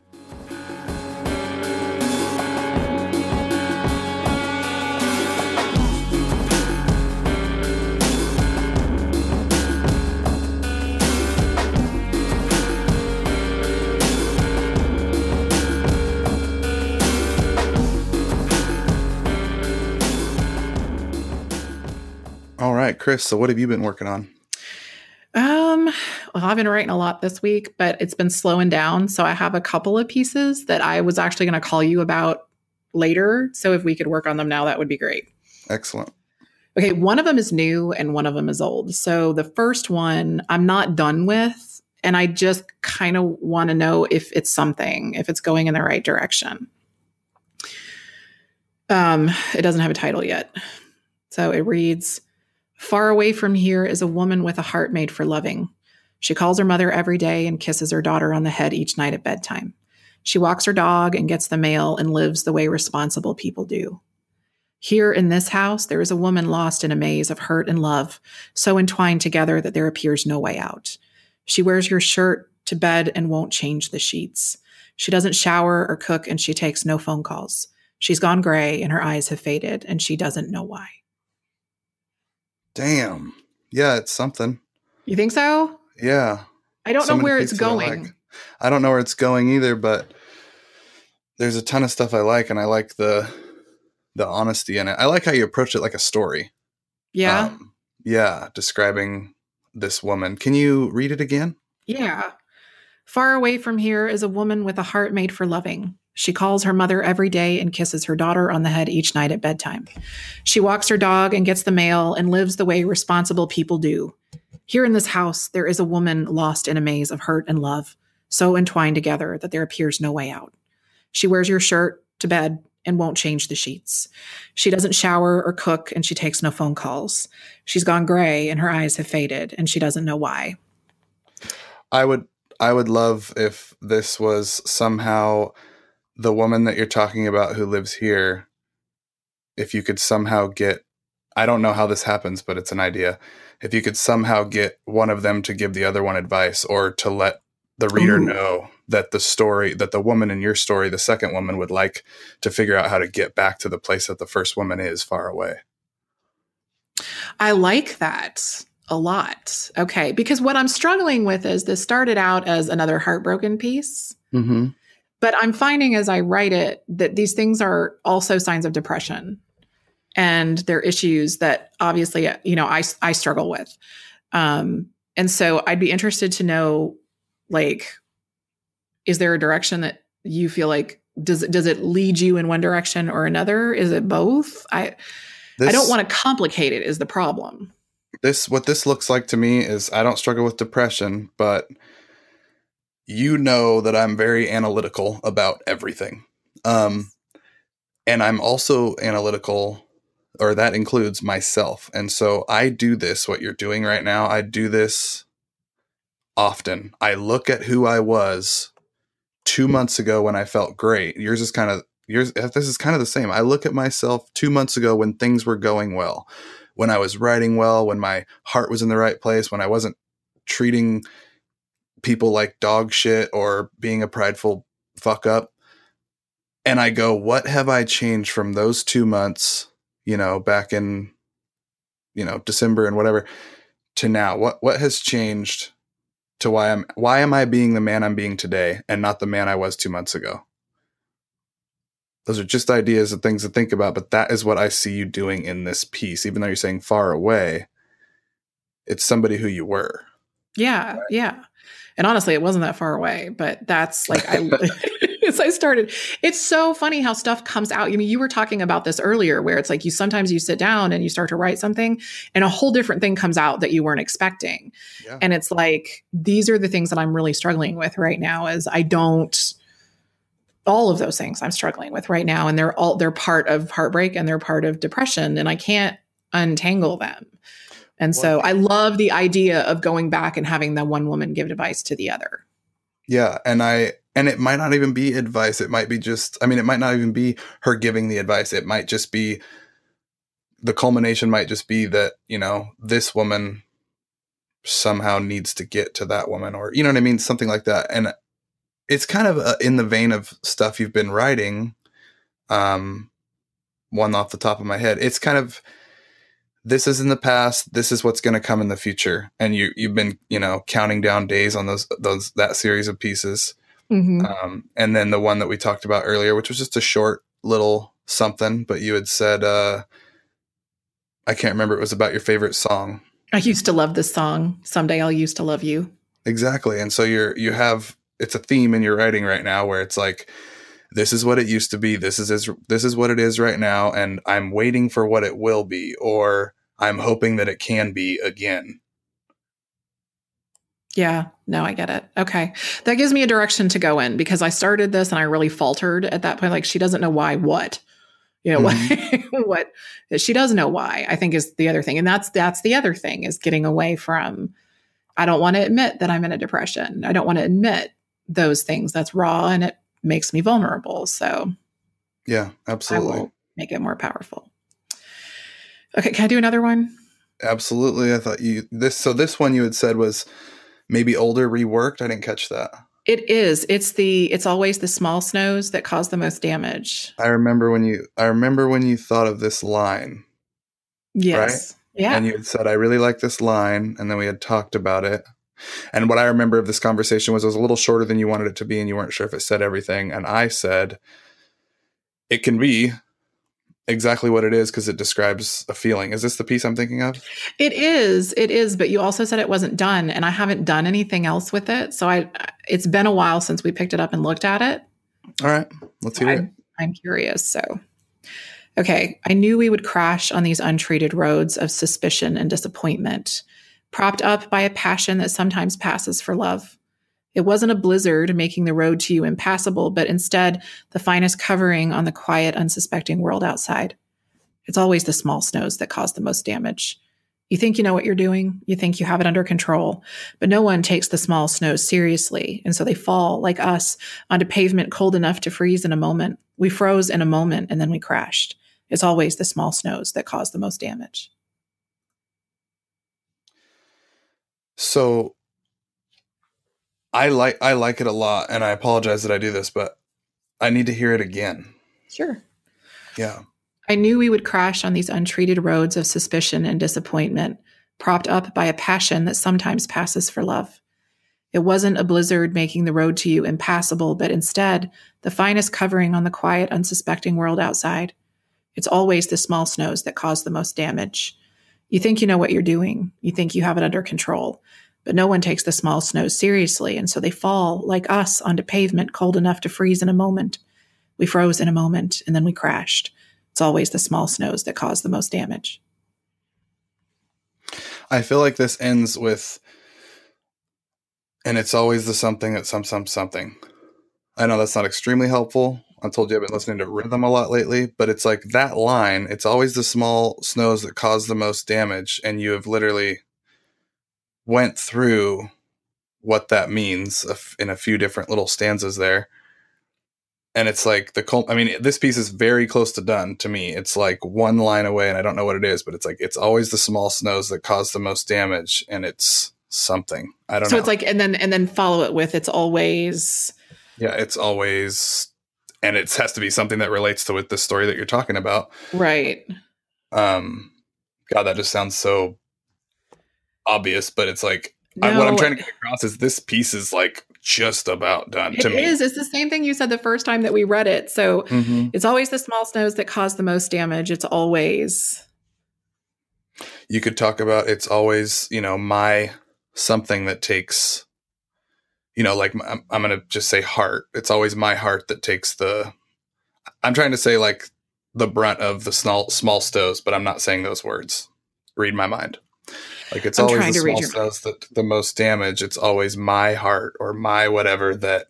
Right, Chris. So, what have you been working on? Um, well, I've been writing a lot this week, but it's been slowing down. So, I have a couple of pieces that I was actually going to call you about later. So, if we could work on them now, that would be great. Excellent. Okay, one of them is new and one of them is old. So, the first one I'm not done with, and I just kind of want to know if it's something, if it's going in the right direction. Um, it doesn't have a title yet. So it reads Far away from here is a woman with a heart made for loving. She calls her mother every day and kisses her daughter on the head each night at bedtime. She walks her dog and gets the mail and lives the way responsible people do. Here in this house, there is a woman lost in a maze of hurt and love, so entwined together that there appears no way out. She wears your shirt to bed and won't change the sheets. She doesn't shower or cook and she takes no phone calls. She's gone gray and her eyes have faded and she doesn't know why. Damn. Yeah, it's something. You think so? Yeah. I don't so know where it's going. I, like. I don't know where it's going either, but there's a ton of stuff I like and I like the the honesty in it. I like how you approach it like a story. Yeah. Um, yeah, describing this woman. Can you read it again? Yeah. Far away from here is a woman with a heart made for loving. She calls her mother every day and kisses her daughter on the head each night at bedtime. She walks her dog and gets the mail and lives the way responsible people do. Here in this house, there is a woman lost in a maze of hurt and love, so entwined together that there appears no way out. She wears your shirt to bed and won't change the sheets. She doesn't shower or cook and she takes no phone calls. She's gone gray and her eyes have faded and she doesn't know why. I would I would love if this was somehow the woman that you're talking about who lives here if you could somehow get I don't know how this happens, but it's an idea. If you could somehow get one of them to give the other one advice or to let the reader Ooh. know that the story that the woman in your story, the second woman would like to figure out how to get back to the place that the first woman is far away. I like that a lot. Okay. Because what I'm struggling with is this started out as another heartbroken piece. Mm-hmm. But I'm finding as I write it that these things are also signs of depression and they're issues that obviously, you know, I, I struggle with. Um, and so I'd be interested to know, like, is there a direction that you feel like does it does it lead you in one direction or another? Is it both? I I don't want to complicate it. Is the problem? this what this looks like to me is I don't struggle with depression, but you know that I'm very analytical about everything. Um and I'm also analytical or that includes myself. And so I do this what you're doing right now. I do this often. I look at who I was 2 months ago when I felt great. Yours is kind of yours this is kind of the same. I look at myself 2 months ago when things were going well when I was writing well, when my heart was in the right place, when I wasn't treating people like dog shit or being a prideful fuck up. And I go, what have I changed from those two months, you know, back in, you know, December and whatever to now? What what has changed to why I'm why am I being the man I'm being today and not the man I was two months ago? those are just ideas and things to think about but that is what i see you doing in this piece even though you're saying far away it's somebody who you were Yeah, Right. yeah. And honestly, it wasn't that far away, but that's like I as I started. It's so funny how stuff comes out. I mean, you were talking about this earlier where it's like you sometimes you sit down and you start to write something and a whole different thing comes out that you weren't expecting. yeah And it's like these are the things that I'm really struggling with right now is I don't all of those things I'm struggling with right now and they're all they're part of heartbreak and they're part of depression and I can't untangle them. And so I love the idea of going back and having the one woman give advice to the other. yeah and i and it might not even be advice. It might be just i mean it might not even be her giving the advice. It might just be the culmination might just be that you know this woman somehow needs to get to that woman or you know what i mean? Something like that. And it's kind of uh, in the vein of stuff you've been writing um one off the top of my head. It's kind of this is in the past this is what's going to come in the future and you you've been you know counting down days on those those that series of pieces um and then the one that we talked about earlier which was just a short little something but you had said uh i can't remember it was about your favorite song I used to love this song. Someday I'll used to love you. Exactly. And so you're you have it's a theme in your writing right now where it's like this is what it used to be. This is is this is what it is right now and I'm waiting for what it will be or I'm hoping that it can be again. Yeah, no, I get it. Okay. That gives me a direction to go in because I started this and I really faltered at that point. Like, she doesn't know why, what, you know, what, mm-hmm. what she does know why, I think is the other thing. And that's, that's the other thing is getting away from, I don't want to admit that I'm in a depression. I don't want to admit those things. That's raw and it makes me vulnerable. So Yeah, I absolutely. make it more powerful. Okay. Can I do another one? Absolutely. I thought you this so this one you had said was maybe older reworked. I didn't catch that. It is. It's the, it's always the small snows that cause the most damage. I remember when you I remember when you thought of this line Yes. Yeah. and you had said, I really like this line. And then we had talked about it. And what I remember of this conversation was it was a little shorter than you wanted it to be, and you weren't sure if it said everything. And I said, it can be exactly what it is because it describes a feeling. Is this the piece I'm thinking of? It is, it is, but you also said it wasn't done, and I haven't done anything else with it. So I, it's been a while since we picked it up and looked at it. All right, let's hear it. I'm, I'm curious. So, okay, I knew we would crash on these untreated roads of suspicion and disappointment, propped up by a passion that sometimes passes for love. It wasn't a blizzard making the road to you impassable, but instead the finest covering on the quiet, unsuspecting world outside. It's always the small snows that cause the most damage. You think you know what you're doing, you think you have it under control, but no one takes the small snows seriously. And so they fall, like us, onto pavement cold enough to freeze in a moment. We froze in a moment and then we crashed. It's always the small snows that cause the most damage. So I like I like it a lot, and I apologize that I do this, but I need to hear it again. Sure. Yeah. I knew we would crash on these untreated roads of suspicion and disappointment, propped up by a passion that sometimes passes for love. It wasn't a blizzard making the road to you impassable, but instead the finest covering on the quiet, unsuspecting world outside. It's always the small snows that cause the most damage. You think you know what you're doing, you think you have it under control, but no one takes the small snows seriously, and so they fall, like us, onto pavement cold enough to freeze in a moment. We froze in a moment, and then we crashed. It's always the small snows that cause the most damage. I feel like this ends with, and it's always the something that some some something. I know that's not extremely helpful. I told you I've been listening to rhythm a lot lately, but it's like that line. It's always the small snows that cause the most damage, and you have literally went through what that means in a few different little stanzas there and it's like the cult. I mean, this piece is very close to done to me. It's like one line away, and I don't know what it is, but it's like it's always the small snows that cause the most damage, and it's something I don't so know. So it's like, and then and then follow it with it's always. Yeah, it's always, and it has to be something that relates to with the story that you're talking about, right? Um, God, that just sounds so obvious, but it's like no. I, what I'm trying to get across is this piece is like just about done it to me. It is. It's the same thing you said the first time that we read it. So mm-hmm. it's always the small snows that cause the most damage. It's always. You could talk about it's always, you know, my something that takes, you know, like I'm, I'm going to just say heart. It's always my heart that takes the, I'm trying to say like the brunt of the small, small stows, but I'm not saying those words. Read my mind. Like it's I'm always the small cells that the most damage. It's always my heart or my whatever that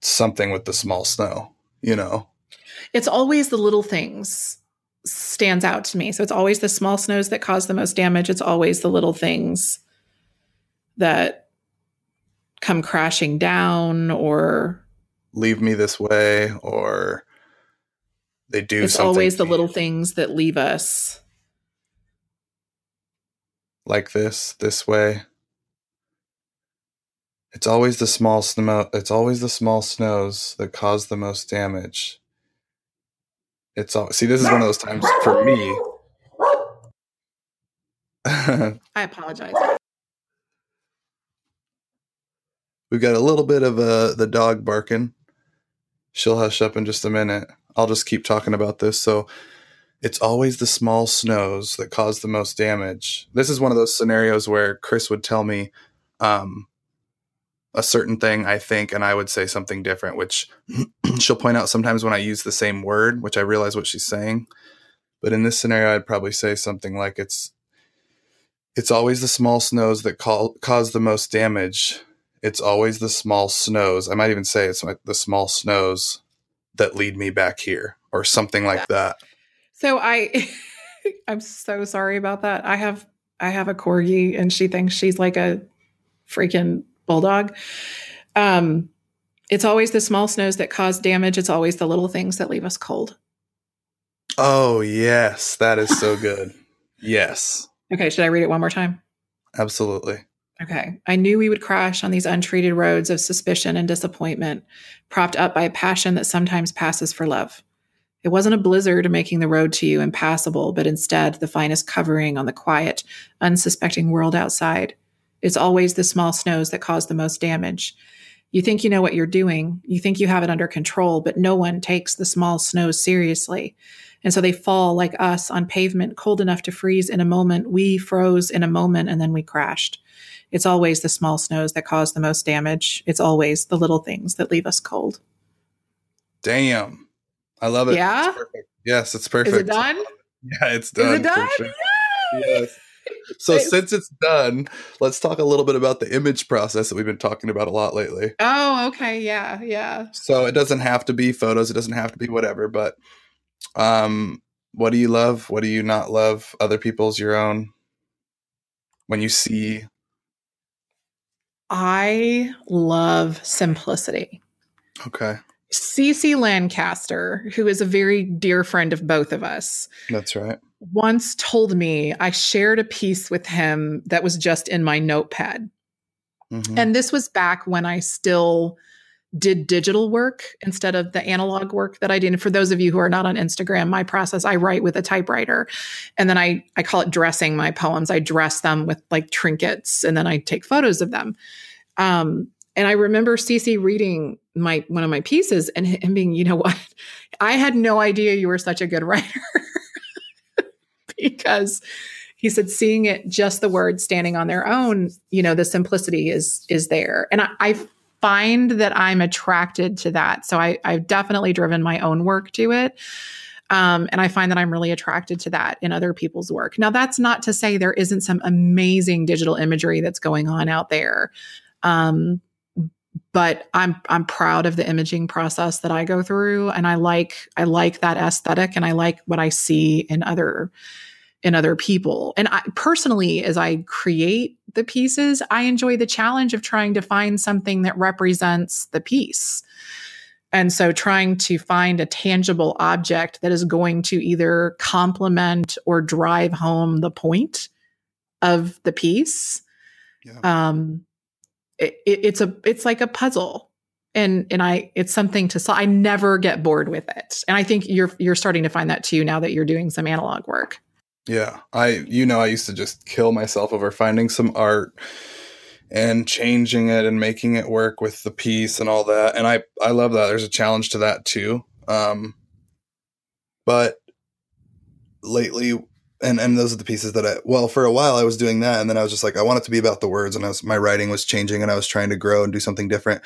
something with the small snow, you know. It's always the little things stands out to me. So it's always the small snows that cause the most damage. It's always the little things that come crashing down or leave me this way or they do it's always the little things that leave us like this, this way. It's always the small snow. It's always the small snows that cause the most damage. It's all. See, this is one of those times for me. I apologize. We've got a little bit of uh, the dog barking. She'll hush up in just a minute. I'll just keep talking about this. So, it's always the small snows that cause the most damage. This is one of those scenarios where Chris would tell me um, a certain thing, I think, and I would say something different, which she'll point out sometimes when I use the same word, which I realize what she's saying. But in this scenario, I'd probably say something like it's it's always the small snows that call, cause the most damage. It's always the small snows. I might even say it's like the small snows that lead me back here, or something like that. So I I'm so sorry about that. I have I have a corgi and she thinks she's like a freaking bulldog. Um it's always the small snows that cause damage. It's always the little things that leave us cold. Oh, yes. That is so good. yes. Okay, should I read it one more time? Absolutely. Okay. I knew we would crash on these untreated roads of suspicion and disappointment, propped up by a passion that sometimes passes for love. It wasn't a blizzard making the road to you impassable, but instead the finest covering on the quiet, unsuspecting world outside. It's always the small snows that cause the most damage. You think you know what you're doing, you think you have it under control, but no one takes the small snows seriously. And so they fall like us on pavement, cold enough to freeze in a moment. We froze in a moment and then we crashed. It's always the small snows that cause the most damage. It's always the little things that leave us cold. Damn. I love it. Yeah? It's perfect. Yes, it's perfect. Is it done? Yeah, it's done. Is it done? sure. Yes. So since it's done, let's talk a little bit about the image process that we've been talking about a lot lately. Oh, okay. Yeah. Yeah. So it doesn't have to be photos, it doesn't have to be whatever, but um what do you love? What do you not love? Other people's your own. When you see I love simplicity. Okay. Cece Lancaster, who is a very dear friend of both of us, That's right. once told me I shared a piece with him that was just in my notepad. Mhm. And this was back when I still did digital work instead of the analog work that I did. And for those of you who are not on Instagram, my process, I write with a typewriter and then I, I call it dressing my poems. I dress them with like trinkets and then I take photos of them. Um, and I remember Cece reading my one of my pieces and him being, you know what? I had no idea you were such a good writer because he said seeing it just the words standing on their own you know the simplicity is is there and i, I find that i'm attracted to that. So I, i've definitely driven my own work to it um, and i find that i'm really attracted to that in other people's work. Now that's not to say there isn't some amazing digital imagery that's going on out there um, but i'm i'm proud of the imaging process that i go through and i like i like that aesthetic and i like what i see in other in other people. And I personally, as I create the pieces, I enjoy the challenge of trying to find something that represents the piece. And so trying to find a tangible object that is going to either complement or drive home the point of the piece. Yeah. Um, it, it, it's a it's like a puzzle and and I it's something to solve. I never get bored with it. And I think you're you're starting to find that too now that you're doing some analog work. Yeah, I you know I used to just kill myself over finding some art and changing it and making it work with the piece and all that. And I I love that. There's a challenge to that too. Um but lately and and those are the pieces that I well for a while I was doing that and then I was just like I want it to be about the words and I was my writing was changing and I was trying to grow and do something different.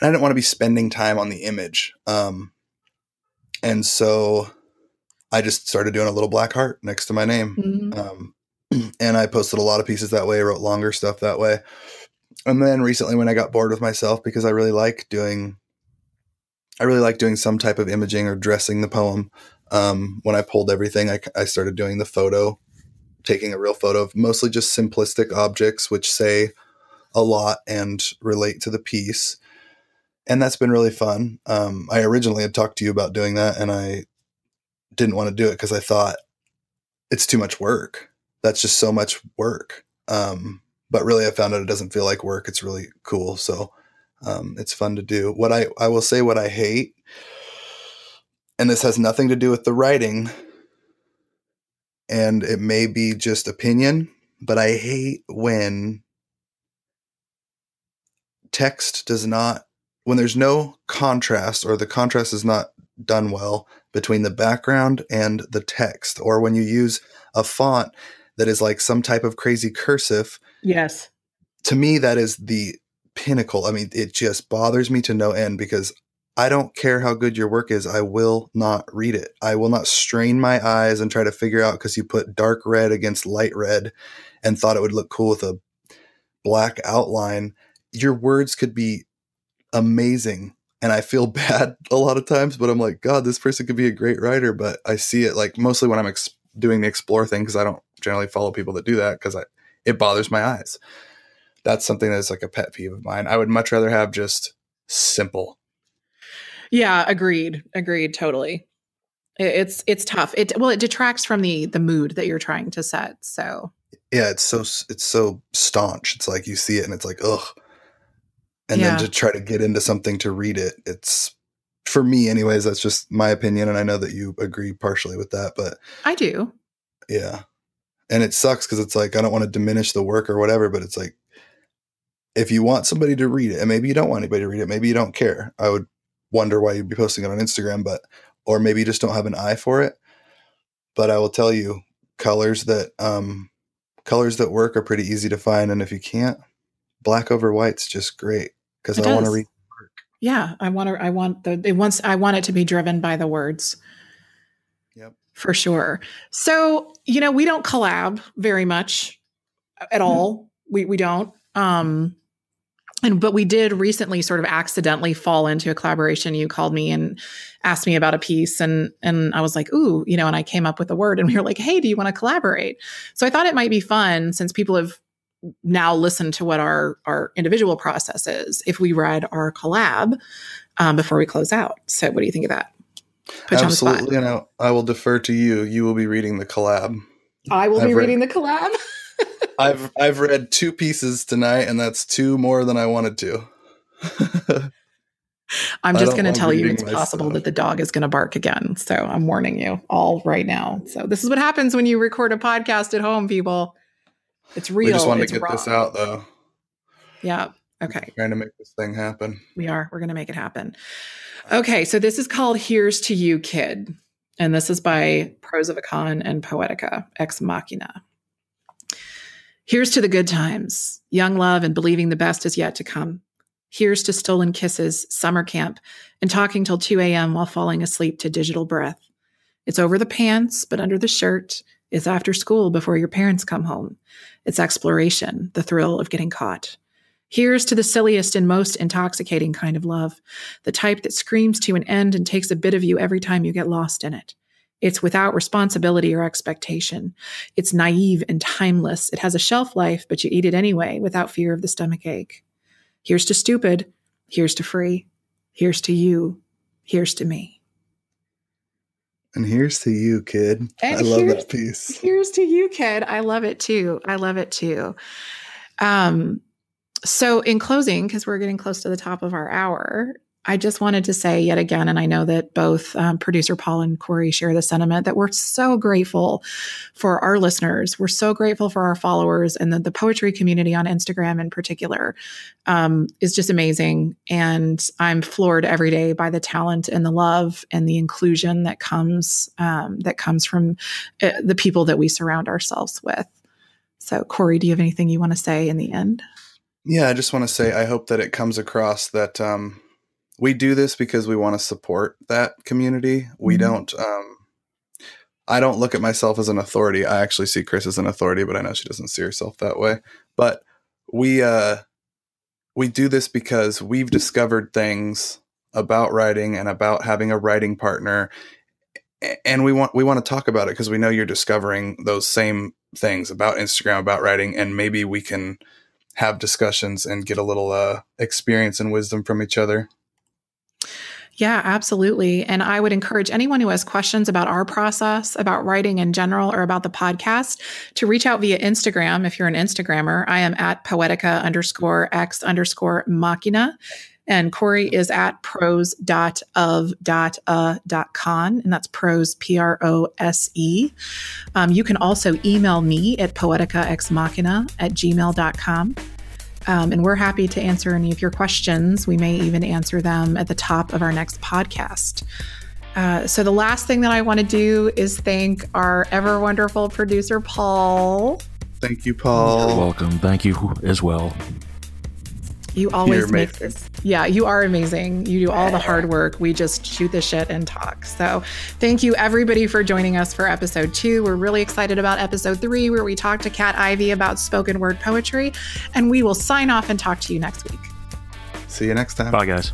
And I didn't want to be spending time on the image. Um and so I just started doing a little black heart next to my name. Mhm. Um, and I posted a lot of pieces that way, I wrote longer stuff that way. And then recently, when I got bored with myself, because I really like doing, I really like doing some type of imaging or dressing the poem. Um, when I pulled everything, I, I started doing the photo, taking a real photo of mostly just simplistic objects, which say a lot and relate to the piece. And that's been really fun. Um, I originally had talked to you about doing that, and I didn't want to do it because I thought it's too much work. That's just so much work. Um, but really, I found out it doesn't feel like work. It's really cool. So um, it's fun to do. What I, I will say, what I hate, and this has nothing to do with the writing, and it may be just opinion, but I hate when text does not, when there's no contrast or the contrast is not done well between the background and the text, or when you use a font that is like some type of crazy cursive. Yes. To me, that is the pinnacle. I mean, it just bothers me to no end because I don't care how good your work is. I will not read it. I will not strain my eyes and try to figure out because you put dark red against light red and thought it would look cool with a black outline. Your words could be amazing and I feel bad a lot of times, but I'm like, God, this person could be a great writer. But I see it like mostly when I'm ex- doing the explore thing because I don't generally follow people that do that because I it bothers my eyes. That's something that's like a pet peeve of mine. I would much rather have just simple. Yeah, agreed. Agreed totally. It- It's it's tough. It well it detracts from the the mood that you're trying to set. So Yeah, it's so it's so staunch. It's like you see it and it's like ugh, and Yeah. then to try to get into something to read it, it's for me, anyways. That's just my opinion, and I know that you agree partially with that, but I do. Yeah. And it sucks because it's like, I don't want to diminish the work or whatever, but it's like, if you want somebody to read it, and maybe you don't want anybody to read it, maybe you don't care. I would wonder why you'd be posting it on Instagram, but, or maybe you just don't have an eye for it. But I will tell you, colors that, um, colors that work are pretty easy to find. And if you can't, black over white's just great because I want to read. Yeah, I want to. I want the. It wants. I want it to be driven by the words. Yep. For sure. So you know, we don't collab very much at Mm-hmm. all. We we don't. Um, and but we did recently sort of accidentally fall into a collaboration. You called me and asked me about a piece, and and I was like, ooh, you know, and I came up with a word, and we were like, hey, do you want to collaborate? So I thought it might be fun since people have now listen to what our our individual process is if we read our collab um, before we close out. So what do you think of that? Put. Absolutely, and I, I will defer to you. You will be reading the collab. I will be I've read- reading the collab. I've I've read two pieces tonight, and that's two more than I wanted to. I'm just going to tell you it's possible that the dog is going to bark again. So I'm warning you all right now. So this is what happens when you record a podcast at home, people. It's real. we just wanted it's to get raw. this out, though. Yeah. Okay. Trying to make this thing happen. We are. We're going to make it happen. Okay. So this is called Here's to You, Kid. And this is by Prose of a Con and Poetica, Ex Machina. Here's to the good times, young love and believing the best is yet to come. Here's to stolen kisses, summer camp, and talking till 2 a.m. while falling asleep to digital breath. It's over the pants, but under the shirt. It's after school before your parents come home. It's exploration, the thrill of getting caught. Here's to the silliest and most intoxicating kind of love, the type that screams to an end and takes a bit of you every time you get lost in it. It's without responsibility or expectation. It's naive and timeless. It has a shelf life, but you eat it anyway without fear of the stomach ache. Here's to stupid. Here's to free. Here's to you. Here's to me. And here's to you, kid. And I love that piece. Here's to you, kid. I love it too. I love it too. Um, so, in closing, because we're getting close to the top of our hour, I just wanted to say yet again, and I know that both um, producer Paul and Corey share the sentiment that we're so grateful for our listeners. We're so grateful for our followers and the, the poetry community on Instagram in particular um, is just amazing. And I'm floored every day by the talent and the love and the inclusion that comes um, that comes from uh, the people that we surround ourselves with. So, Corey, do you have anything you want to say in the end? Yeah, I just want to say I hope that it comes across that um, we do this because we want to support that community. We Mhm. don't. Um, I don't look at myself as an authority. I actually see Chris as an authority, but I know she doesn't see herself that way. But we uh, we do this because we've discovered things about writing and about having a writing partner, and we want we want to talk about it because we know you're discovering those same things about Instagram, about writing, and maybe we can have discussions and get a little uh, experience and wisdom from each other. Yeah, absolutely. And I would encourage anyone who has questions about our process, about writing in general, or about the podcast to reach out via Instagram. If you're an Instagrammer, I am at poetica underscore x underscore machina. And Corey is at dot uh and that's prose P R O S E. Um, you can also email me at poeticaexmachina at gmail.com. Um, and we're happy to answer any of your questions. We may even answer them at the top of our next podcast. Uh, so, the last thing that I want to do is thank our ever wonderful producer, Paul. Thank you, Paul. You're Paul. welcome. Thank you as well. You always make this. Yeah, you are amazing. You do all the hard work. We just shoot the shit and talk. So, thank you everybody for joining us for episode two. We're really excited about episode three, where we talk to Kat Ivy about spoken word poetry. And we will sign off and talk to you next week. See you next time. Bye, guys.